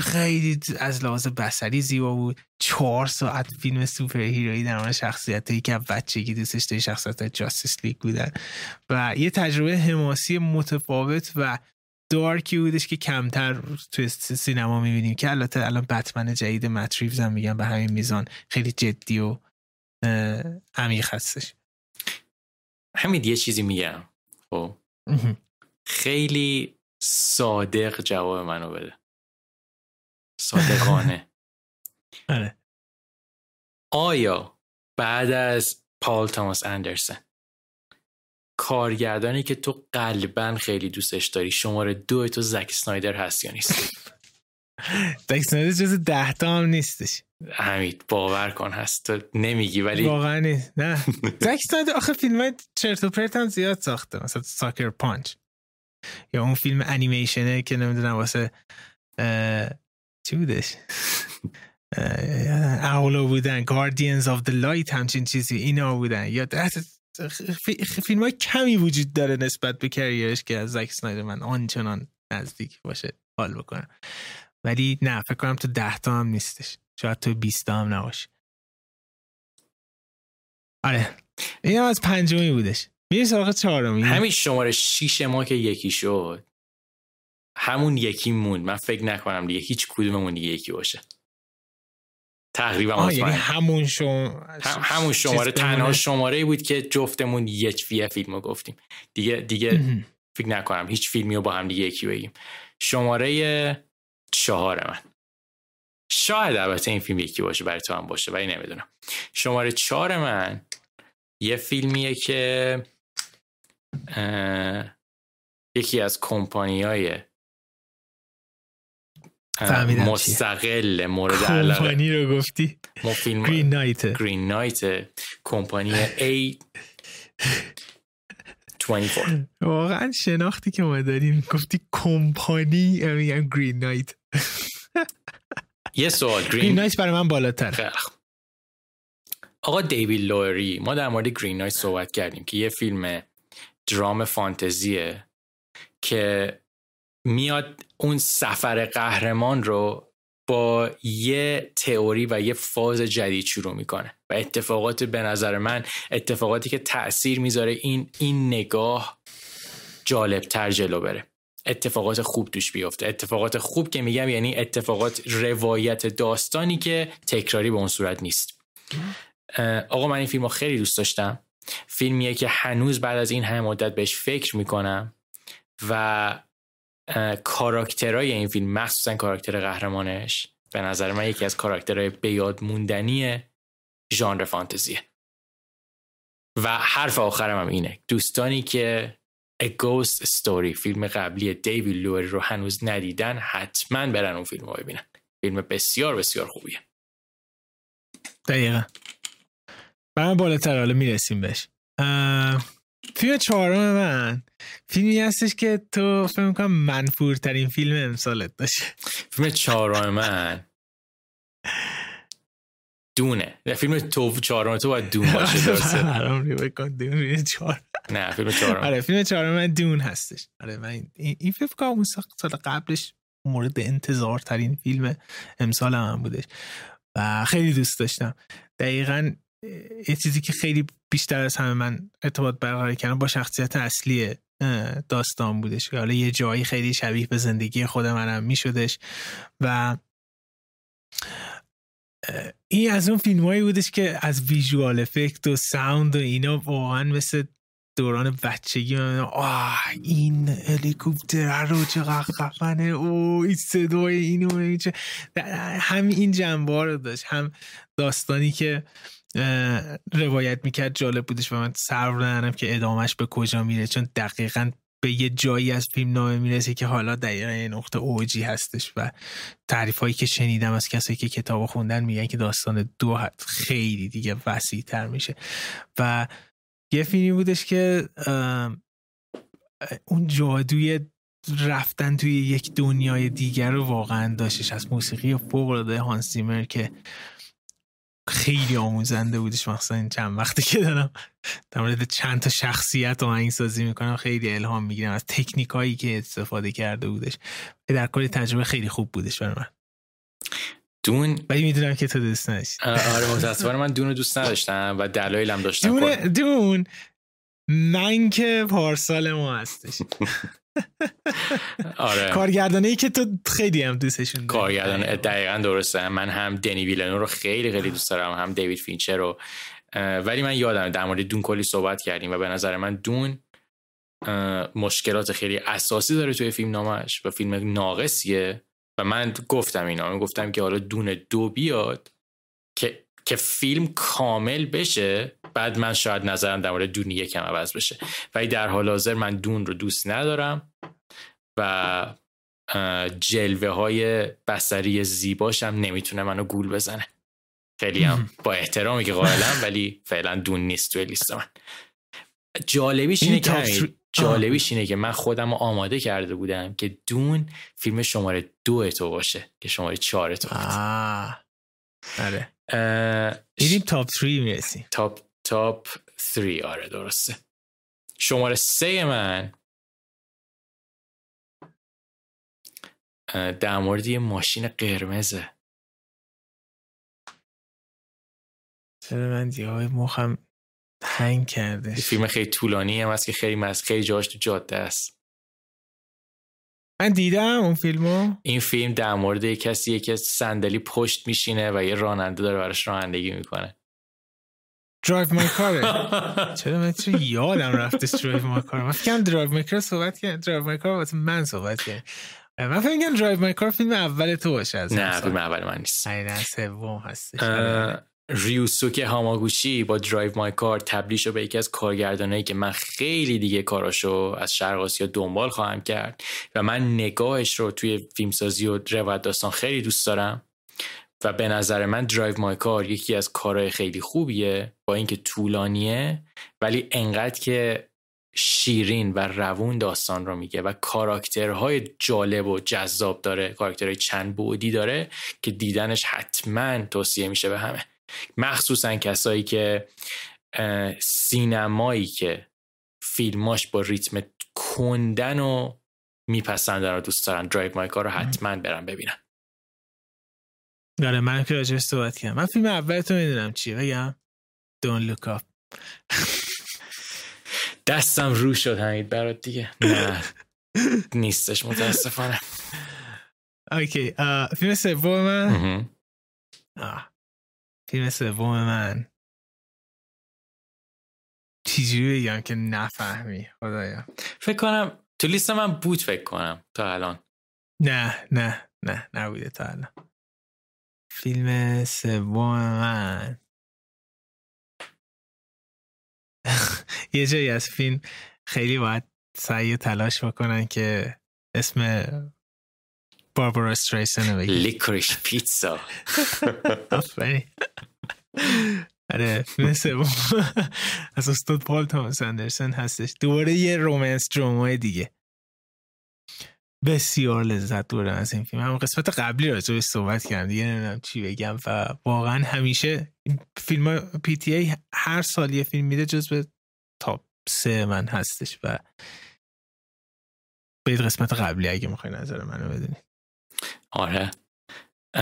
خیلی از لحاظ بسری زیبا بود. چهار ساعت فیلم سوپر هیرویی در مورد شخصیت هایی که بچگی دوستش داری شخصیت جاستیس لیگ بودن. و یه تجربه حماسی متفاوت و دارکی بودش که کمتر توی سینما می‌بینیم. که البته الان بتمن جدید متریوز هم میگن به همین میزان خیلی جدی و عمیق هستش. همین یه چیزی میگم. خب. خیلی صادق جواب منو بده. صادقانه. *laughs* آره. آیا بعد از پال تاماس اندرسن کارگردانی که تو قلبا خیلی دوستش داری شماره دو تو زک سنایدر هست یا نیست؟ *laughs* زک سنایدر جز ده تا هم نیستش. همین باور کن هست. تو نمیگی ولی واقعا نه. زک سنایدر آخه فیلم های چرت و پرت هم زیاد ساخته. مثلا ساکر پانچ. یا اون فیلم انیمیشنه که نمی‌دونم واسه چی بودش؟ اولا بودن Guardians of the Light همچین چیزی. اینا بودن. یا فیلم های کمی وجود داره نسبت به کریرش که از زک سنایدر من آنچنان نزدیک باشه حال بکنم. ولی نه فکر کنم تو ده تا هم نیستش. شاید تو 20 هم نباشه آره. این هم از پنجمی بودش. میری سراغ چهارمی. همین شماره شیش ما که یکی شد. همون یکی موند. من فکر نکنم دیگه هیچ کدوممون دیگه یکی باشه. تقریبا یعنی همون شم... همون شماره تنها شماره بود که جفتمون یک فیه فیلم رو گفتیم. دیگه دیگه فکر نکنم هیچ فیلمی رو با هم دیگه یکی بگیم. شماره چهار من. شاید البته این فیلم یکی باشه برای تو هم باشه ولی نمی‌دونم. شماره چهار من یه فیلمیه که یکی از کمپانی های مستقل مورد علاقه. کمپانی رو گفتی؟ فیلم گرین نایت گرین نایت کمپانی A 24 واقعا شناختی که ما داریم. گفتی کمپانی میگن گرین نایت یه سوال گرین نایت برای من بالاتر. آقا دیوید لوری ما در مورد گرین نایت صحبت کردیم که یه فیلم درام فانتزیه که میاد اون سفر قهرمان رو با یه تئوری و یه فاز جدید شروع می‌کنه و اتفاقات به نظر من اتفاقاتی که تاثیر می‌ذاره این این نگاه جالب تر جلو بره. اتفاقات خوب توش بیفته. اتفاقات خوب که میگم یعنی اتفاقات روایت داستانی که تکراری به اون صورت نیست. آقا من این فیلم رو خیلی دوست داشتم. فیلمیه که هنوز بعد از این همه مدت بهش فکر می‌کنم و کاراکترهای این فیلم مخصوصا کاراکتر قهرمانش به نظر من یکی از کاراکترهای بیاد موندنی ژانر فانتزیه. و حرف آخرم هم اینه. دوستانی که A Ghost Story فیلم قبلی دیوید لوری رو هنوز ندیدن حتما برن اون فیلم رو ببینن. فیلم بسیار بسیار خوبیه. دقیقا. برم بالاتر حالا می‌رسیم بهش. فیلم چهارم من. فیلمی هستش که تو فکر می‌کنم منفورترین فیلم امسالت داشته فیلم چهارم من. دونه. فیلم تو چهارم تو باید دون باشه *laughs* درسته. دون چهار نه فیلم چهارم. آره فیلم چهارم من دون هستش. آره من این فیلم کنم اون سال قبلش مورد انتظار ترین فیلم امسال هم بودش. و خیلی دوست داشتم. دقیقا یه چیزی که خیلی بیشتر از همه من ارتباط برقرار کردم با شخصیت اصلی داستان بودش. حالا یه جایی خیلی شبیه به زندگی خود منم میشدش. و این از اون فیلم هایی بودش که از ویژوال افکت و ساوند و اینا واقعا مثل دوران بچگی آه این هلیکوپتر رو چقدر خفنه. او این صدای اینو هم این جنبه رو داشت هم داستانی که روایت می‌کرد جالب بودش و من سر ندارم که ادامش به کجا میره چون دقیقا به یه جایی از فیلم نامه می‌رسه که حالا دقیقا یه نقطه اوجی هستش و تعریف هایی که شنیدم از کسایی که کتاب خوندن میگن که داستان دو خیلی دیگه وسیع تر میشه. و یه فیلمی بودش که اون جادوی رفتن توی یک دنیای دیگر رو واقعا داشتش از موسیقی فوق العاده هانس که خیلی آموزنده بودش مخصوصا این چند وقتی که دارم. در مورد چند تا شخصیت این سازی می‌کنم خیلی الهام می‌گیرم. از تکنیک هایی که استفاده کرده بودش. در کل تجربه خیلی خوب بودش برای من. دون ولی می‌دونم که تو دوست نداشتی. آره متاسفانه من دون رو دوست نداشتم و دلایلم داشتم. دون دون من که پارسال ما هستش. *laughs* *laughs* آره. کارگردانه ای که تو خیلی هم دوستشون کارگردان دقیقا درسته. من هم دنی ویلنو رو خیلی خیلی دوست دارم. هم دیوید فینچر رو. ولی من یادم در مورد دون کلی صحبت کردیم و به نظر من دون مشکلات خیلی اساسی داره توی فیلم نامش و فیلم ناقصیه. و من گفتم اینا من گفتم که حالا دون دو بیاد که فیلم کامل بشه بعد من شاید نظرم در مورد دون یکم عوض بشه. ولی در حال حاضر من دون رو دوست ندارم و جلوه های بسری زیباشم نمی‌تونه منو گول بزنه. خیلی هم با احترامی که قائلم *laughs* ولی فعلا دون نیست توی لیست من. جالبیش اینه که جالبیش اینه که من خودم آماده کرده بودم که دون فیلم شماره دو تو باشه که شماره چهار تو آره. میریم تاپ 3 می‌رسیم. تاپ تاپ 3 آره درسته. شماره سه من. در مورد یه ماشین قرمزه. چرا من دیگه مخم هنگ کرده فیلم خیلی طولانی هم هست که خیلی مز خیلی جاش تو جاده است. من دیدم اون فیلمو. این فیلم در مورد کسی که صندلی پشت میشینه و یه راننده داره براش رانندگی می‌کنه. Drive My Car ه چرا من چرا یادم رفته Drive My Car من فکرم Drive My Car صحبت کرد. Drive My Car واسه من صحبت کرد. من فکر میگم Drive My Car فیلم اول تو باشه از نه فیلم اول من نیست. نه سوم هستش. ریوسوکه هاماگوچی با Drive My Car تبدیل شد به یکی از کارگردانایی که من خیلی دیگه کاراشو از شرق آسیا دنبال خواهم کرد و من نگاهش رو توی فیلمسازی و روایت داستان خیلی دوست دارم و به نظر من Drive My Car یکی از کارهای خیلی خوبیه با اینکه طولانیه ولی انقدر که شیرین و روون داستان رو میگه و کاراکترهای جالب و جذاب داره کاراکترهای چند بعدی داره که دیدنش حتما توصیه میشه به همه. مخصوصا کسایی که سینمایی که فیلماش با ریتم کندن و میپسندن و دوست دارن Drive My Car رو حتما برن ببینن. آره من که راجعش صحبت کردم. من فیلم اول تو می‌دونم چیه؟ بگم. Don't Look Up دستم رو شد همید برات دیگه. نه نیستش متاسفانه. *laughs* اوکی فیلم سوم. من فیلم سوم من. چیزی بگم که نفهمی خدایا. فکر کنم تو لیست من بود فکر کنم تا الان. نه نه نه نبوده تا الان. فیلم سوم من. *laughs* یه جایی از فیلم خیلی باید سعی تلاش بکنن که اسم باربارا استریسن بگی لیکریش پیتزا آره فیلم سوم *laughs* از استاد پال تامس اندرسن هستش. دوباره یه رومنس درامای دیگه. بسیار لذت بردم از این فیلم. هم قسمت قبلی راجع صحبت کردم. دیگه نمی‌دونم چی بگم و واقعا همیشه فیلم PTA هر سال یه فیلم میده جز به top سه من هستش و به قسمت قبلی اگه می‌خوای نظر منو بدونی. آره.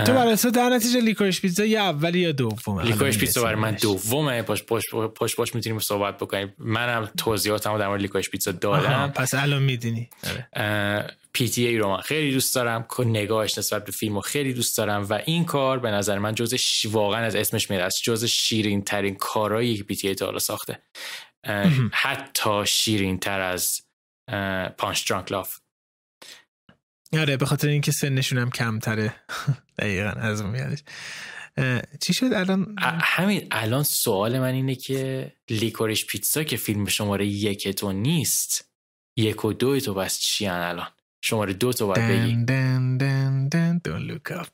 تو برای در نتیجه Licorice Pizza یا اولی یا دومه؟ Licorice Pizza برای من دومه. پاش پاش پاش پاش می‌تونیم صحبت بکنیم. منم توضیحاتمو در مورد Licorice Pizza دادم. پس الان می‌دونی. PTA رو من خیلی دوست دارم. نگاهش نسبت به فیلمو خیلی دوست دارم. و این کار به نظر من جز واقعا از اسمش میاد. از جز شیرین ترین کارهایی که PTA تا حالا ساخته. حتی شیرین تر از Punch-Drunk Love. آره به خاطر اینکه سنشون هم کمتره. *laughs* دقیقا از اون میادش چی شد الان؟ همین الان سوال من اینه که Licorice Pizza که فیلم شماره یک تو نیست یک و دو تو پس چی الان؟ شماره دو تو باید بگی. دن دن دن. Up. *laughs*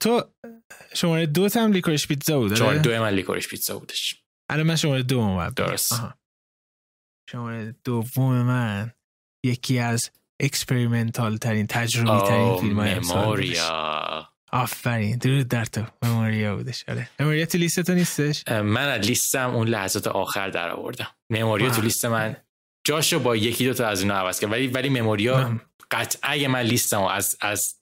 تو شماره دو هم Licorice Pizza بود شماره دو من Licorice Pizza بودش. الان من شماره دو باید درست. شماره دوم من. یکی از experimental ترین تجربی ترین فیلم های مموریا. آفرین درود بر تو. مموریا بودش آره. مموریا تو لیست تو نیستش؟ من از لیستم اون لحظات آخر در آوردم. مموریا تو لیست من. جاشو با یکی دو تا از اینا عوض کرد. ولی ولی مموریا قطعا اگه من لیستم از از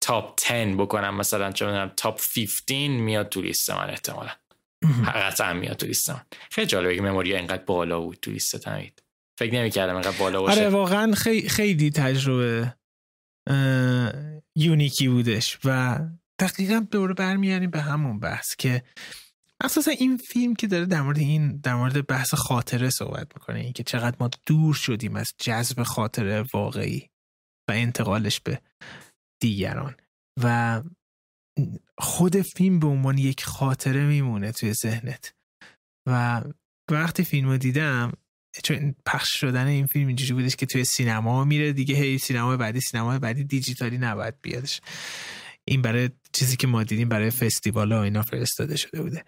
تاپ 10 بکنم. مثلا چون تاپ 15 میاد تو لیست من احتمالا. قطعا میاد تو لیست من. خیلی جالبه که مموریا اینقدر بالا بود تو لیست تمید. فکر نمی‌کردم اینقدر بالا باشه. آره واقعا خیلی خیلی تجربه یونیکی بودش و دقیقا دوره برمیاریم به همون بحث که اساسا این فیلم که داره در مورد این در مورد بحث خاطره صحبت می‌کنه اینکه چقدر ما دور شدیم از جذب خاطره واقعی و انتقالش به دیگران. و خود فیلم به عنوان یک خاطره میمونه توی ذهنت. و وقتی فیلم رو دیدم چون پخش شدن این فیلم اینجوری بودش که توی سینما میره دیگه هی سینما بعدی سینما بعدی دیجیتالی نباید بیادش. این برای چیزی که ما دیدیم برای فستیوال و اینا فرستاده شده بوده.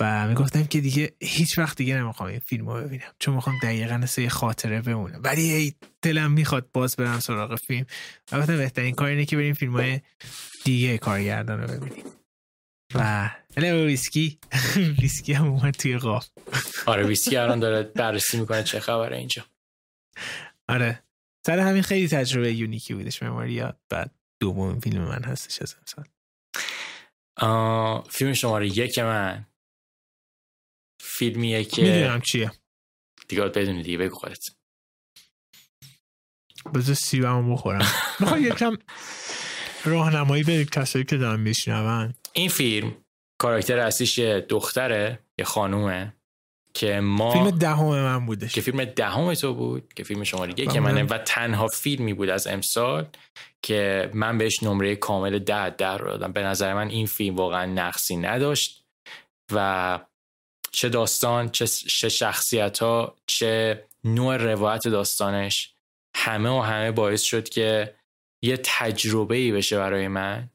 و می‌گفتم که دیگه هیچ وقت دیگه نمی‌خوام این فیلم رو ببینم. چون می‌خوام دقیقا یه خاطره بمونه ولی ای دلم می‌خواد باز برم سراغ فیلم. و بهترین کار اینه که بریم فیلم های دیگه کارگردان رو ببینیم. و ویسکی. *laughs* ویسکی هم اومد توی قاف آره ویسکی الان داره بررسی می‌کنه چه خبره اینجا. آره. سر همین خیلی تجربه یونیکی بودش مماریا بعد دومین فیلم من هستش از امسال. فیلم شماره یک من. فیلمیه که می‌دونم چیه. دیگه بدونی دیگه بگو خودت. بذار سیبمو بخورم. *laughs* می‌خوای یکم راهنمایی به کسایی که دارن میشنون. این فیلم کاراکتر اصلیش یه دختره یه خانومه که ما فیلم دهم من بودش. که فیلم دهم تو بود که فیلم شماره یک که منه و تنها فیلمی بود از امسال که من بهش نمره کامل ده ده رو دادم. به نظر من این فیلم واقعا نقصی نداشت و چه داستان چه شخصیت ها چه نوع روایت داستانش همه و همه باعث شد که یه تجربه ای بشه برای من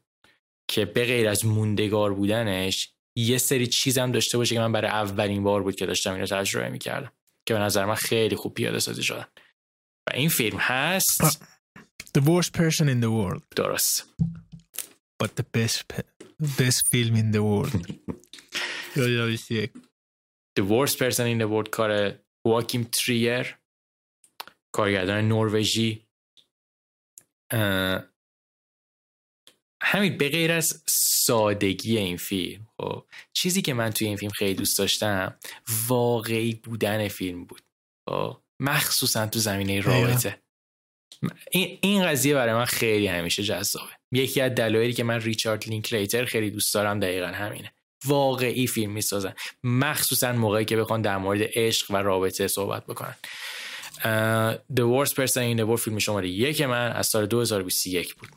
که به غیر از موندگار بودنش یه سری چیزم داشته باشه که من برای اولین بار بود که داشتم اینو تجربه می‌کردم که به نظر من خیلی خوب پیاده سازی شدن. و این فیلم هست. The worst person in the world. درست. But the best, best film in the world. *laughs* The worst person in the world کار واکیم تریر کارگردان نروژی همین به غیر از سادگی این فیلم خب چیزی که من توی این فیلم خیلی دوست داشتم واقعی بودن فیلم بود. خب مخصوصا تو زمینه رابطه. این, این قضیه برای من خیلی همیشه جذابه. یکی از دلایلی که من ریچارد لینکلیتر خیلی دوست دارم دقیقا همینه. واقعی فیلم می‌سازن. مخصوصا موقعی که بخوان در مورد عشق و رابطه صحبت بکنن. The Worst Person in the World فیلم شماره یک من از سال 2021 بود.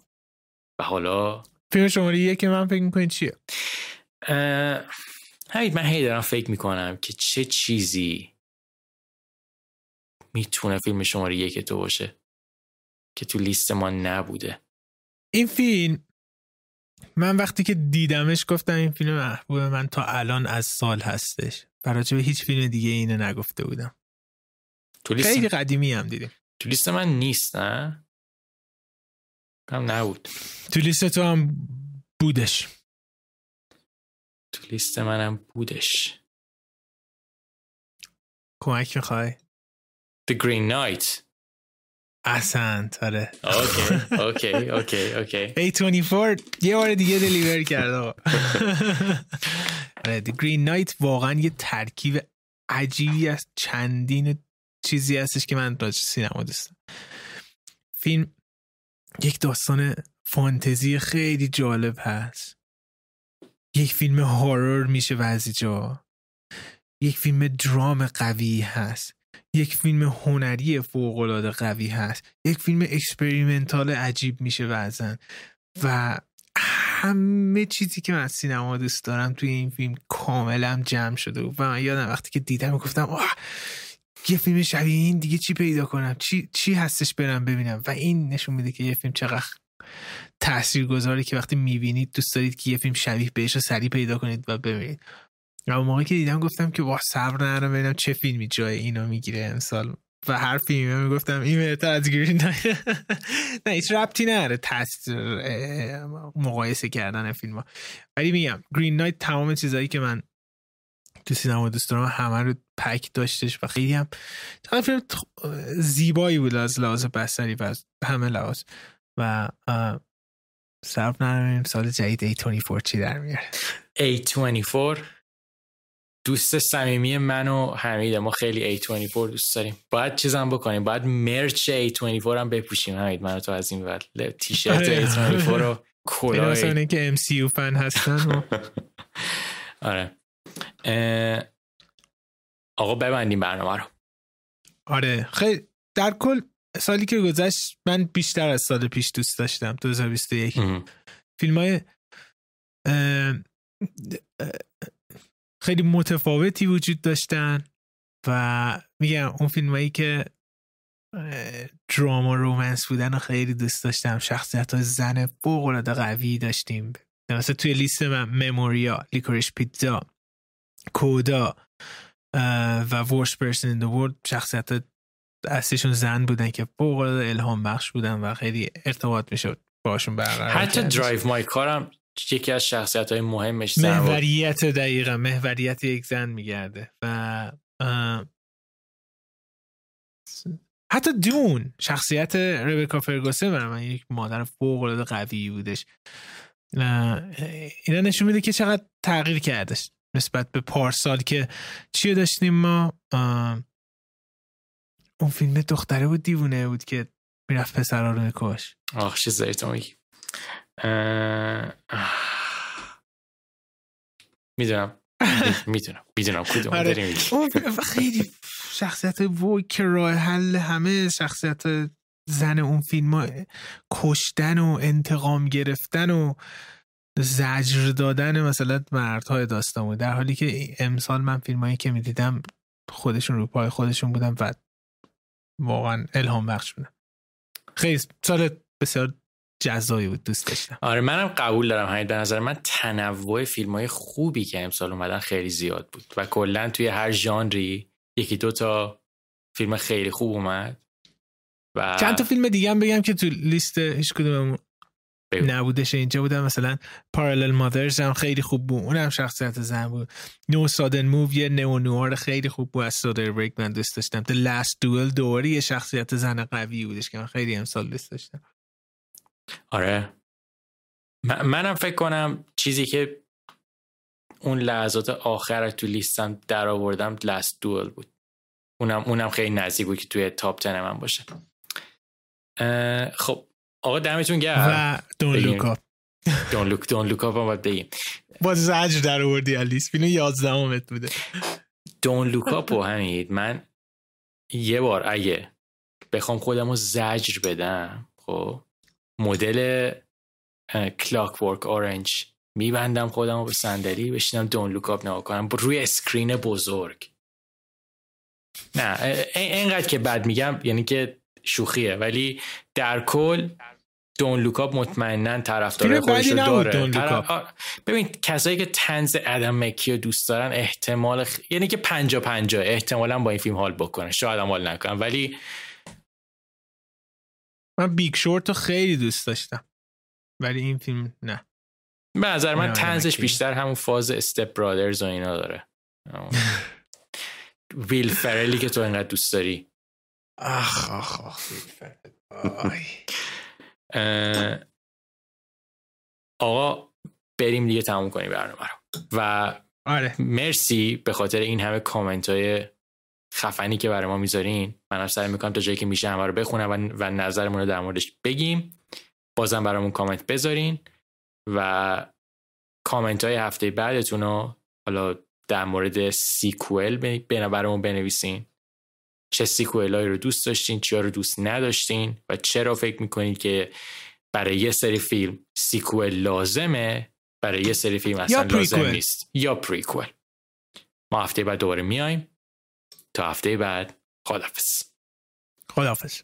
و حالا فیلم شماره یک من فکر می‌کنید چیه؟ همین من هی دارم فکر می‌کنم که چه چیزی می‌تونه فیلم شماره یک تو باشه که تو لیست ما نبوده. این فیلم من وقتی که دیدمش گفتم این فیلم محبوب من تا الان از سال هستش. برای به هیچ فیلم دیگه اینو نگفته بودم. تو لیست... خیلی قدیمی هم دیدیم. تو لیست من نیست نه؟ هم نبود. تو لیست تو هم بودش. تو لیست منم بودش. کمک می‌خوای؟ The Green Knight. احسن آره. okay *laughs* okay okay okay. A24 یه بار دیگه deliver کرد *laughs* آره The Green Knight واقعا یه ترکیب عجیبی از چندین چیزی هستش که من راجع سینما دوستم فیلم یک داستان فانتزی خیلی جالب هست. یک فیلم horror میشه بعضی جا. یک فیلم درام قوی هست. یک فیلم هنری فوقالعاده قوی هست. یک فیلم experimental عجیب میشه بعضا. و همه چیزی که من از سینما دوست دارم توی این فیلم کاملا جمع شده و من یادم وقتی که دیدم گفتم آه یه فیلم شبیه این دیگه چی پیدا کنم؟ چی, چی هستش برم ببینم؟ و این نشون میده که یه فیلم چقدر تأثیر گذاری که وقتی می‌بینید دوست دارید که یه فیلم شبیه بهش رو سریع پیدا کنید و ببینید. و موقعی که دیدم گفتم که واه صبر ندارم ببینم چه فیلمی جای اینو می‌گیره امسال. و هر فیلمی می‌گفتم این بهتر از گرین *laughs* نه هیچ ربطی نداره مقایسه کردن فیلم ها ولی میگم گرین نایت تمام چیزایی که من تو سینما دوست دارم همه رو پک داشتش و خیلی هم فیلم زیبایی بود از لحاظ بسری و همه لحاظ. و صرف نداریم سال جدید A24 چی در میاره؟ A24 دوست صمیمی من و حمید ما خیلی A24 دوست داریم. باید چیزم بکنیم. باید مرچ A24 هم بپوشیم. حمید من تو از این بعد تیشرت A24 رو کلاه که MCU فن هستن *laughs* آره. آقا ببندیم برنامه رو. آره. خیلی در کل سالی که گذشت من بیشتر از سال پیش دوست داشتم 2021 فیلم های خیلی متفاوتی وجود داشتن و میگم اون فیلم هایی که drama romance بودن و خیلی دوست داشتم. شخصیت های زن فوق العاده قوی داشتیم. مثلا توی لیست من Memoria Licorice Pizza CODA و Worst Person in the World شخصیت اصلیشون زن بودن که فوق الهام بخش بودن و خیلی ارتباط می‌شد باشون برقرار حتی درایو مای کارم یکی از شخصیت های مهمش زن محوریت دقیقا محوریت یک زن میگرده و حتی دون شخصیت ربکا فرگوسن برای من یک مادر فوق العاده قوی بودش. اینا نشون میده که چقدر تغییر کردش. نسبت به پارسال که چی داشتیم ما؟ اون فیلم دختره بود دیوونه بود که می‌رفت پسرها رو میکش آخ چه زیتا میگی. می‌دونم. می‌دونم می‌دونم. کدوم. آره. خیلی شخصیت وی که راه حل همه شخصیت زن اون فیلم ها کشتن و انتقام گرفتن و زجر دادن مثلا مردهای داستان بود در حالی که امسال من فیلم هایی که می‌دیدم خودشون رو پای خودشون بودن و واقعا الهام بخش بودن. خیلی سال بسیار جزایی بود دوست داشتم. آره منم قبول دارم همین به نظر من تنوع فیلم های خوبی که امسال اومدن خیلی زیاد بود و کلا توی هر ژانری یکی دو تا فیلم خیلی خوب اومد و چند تا فیلم دیگه هم بگم که تو لیست هیچ کدوم نبودش اینجا بودم مثلا پارالل مادرز هم خیلی خوب بود. اونم شخصیت زن بود. نو سادن موو یه نو نوار خیلی خوب بود. از بریک من دوست داشتم. The Last Duel دوری یه شخصیت زن قوی بودش که من خیلی امسال دوست داشتم. آره. منم فکر کنم چیزی که اون لحظات آخر تو لیستم در آوردم Last Duel بود. اونم اونم خیلی نزدیک بود که توی top ten من باشه. خب. آقا دمتون گرم. و Don't Look Up Don't Look Don't Look Up هم باید بگیم. با زجر در آوردی از لیست فیلم 11 امت بوده. Don't Look Up و همین من یه بار اگه بخوام خودم رو زجر بدم خب مدل Clockwork Orange میبندم خودم رو به صندلی بشینم Don't Look Up نگاه کنم. روی screen بزرگ. نه اینقدر که بعد میگم یعنی که شوخیه. ولی در کل Don't Look Up مطمئنا طرفدار خودش رو داره. ببین کسایی که طنز ادم مکی رو دوست دارن احتمال خ... یعنی که پنجا پنجا احتمالا با این فیلم حال بکنه شاید هم حال نکنم ولی من Big Short رو خیلی دوست داشتم. ولی این فیلم نه. به نظر من طنزش بیشتر همون فاز Step Brothers و اینا داره. ویل فرلی که تو اینقدر دوست داری. *laughs* آخ آخ آخ. آقا بریم دیگه تموم کنیم برنامه رو. و آره. مرسی به خاطر این همه کامنت های خفنی که برای ما می‌ذارین. من سعی می‌کنم تا جایی که میشه همه رو بخونم و, و نظرمون رو در موردش بگیم. بازم برامون کامنت بذارین و کامنت های هفته بعدتون رو حالا در مورد sequel برامون بنویسین. چه sequel ایی رو دوست داشتین چیا رو دوست نداشتین و چرا فکر می‌کنید که برای یه سری فیلم sequel لازمه؟ برای یه سری فیلم اصلا لازم نیست. یا prequel ما هفته بعد دوباره میایم. تا هفته بعد خدافز خدافز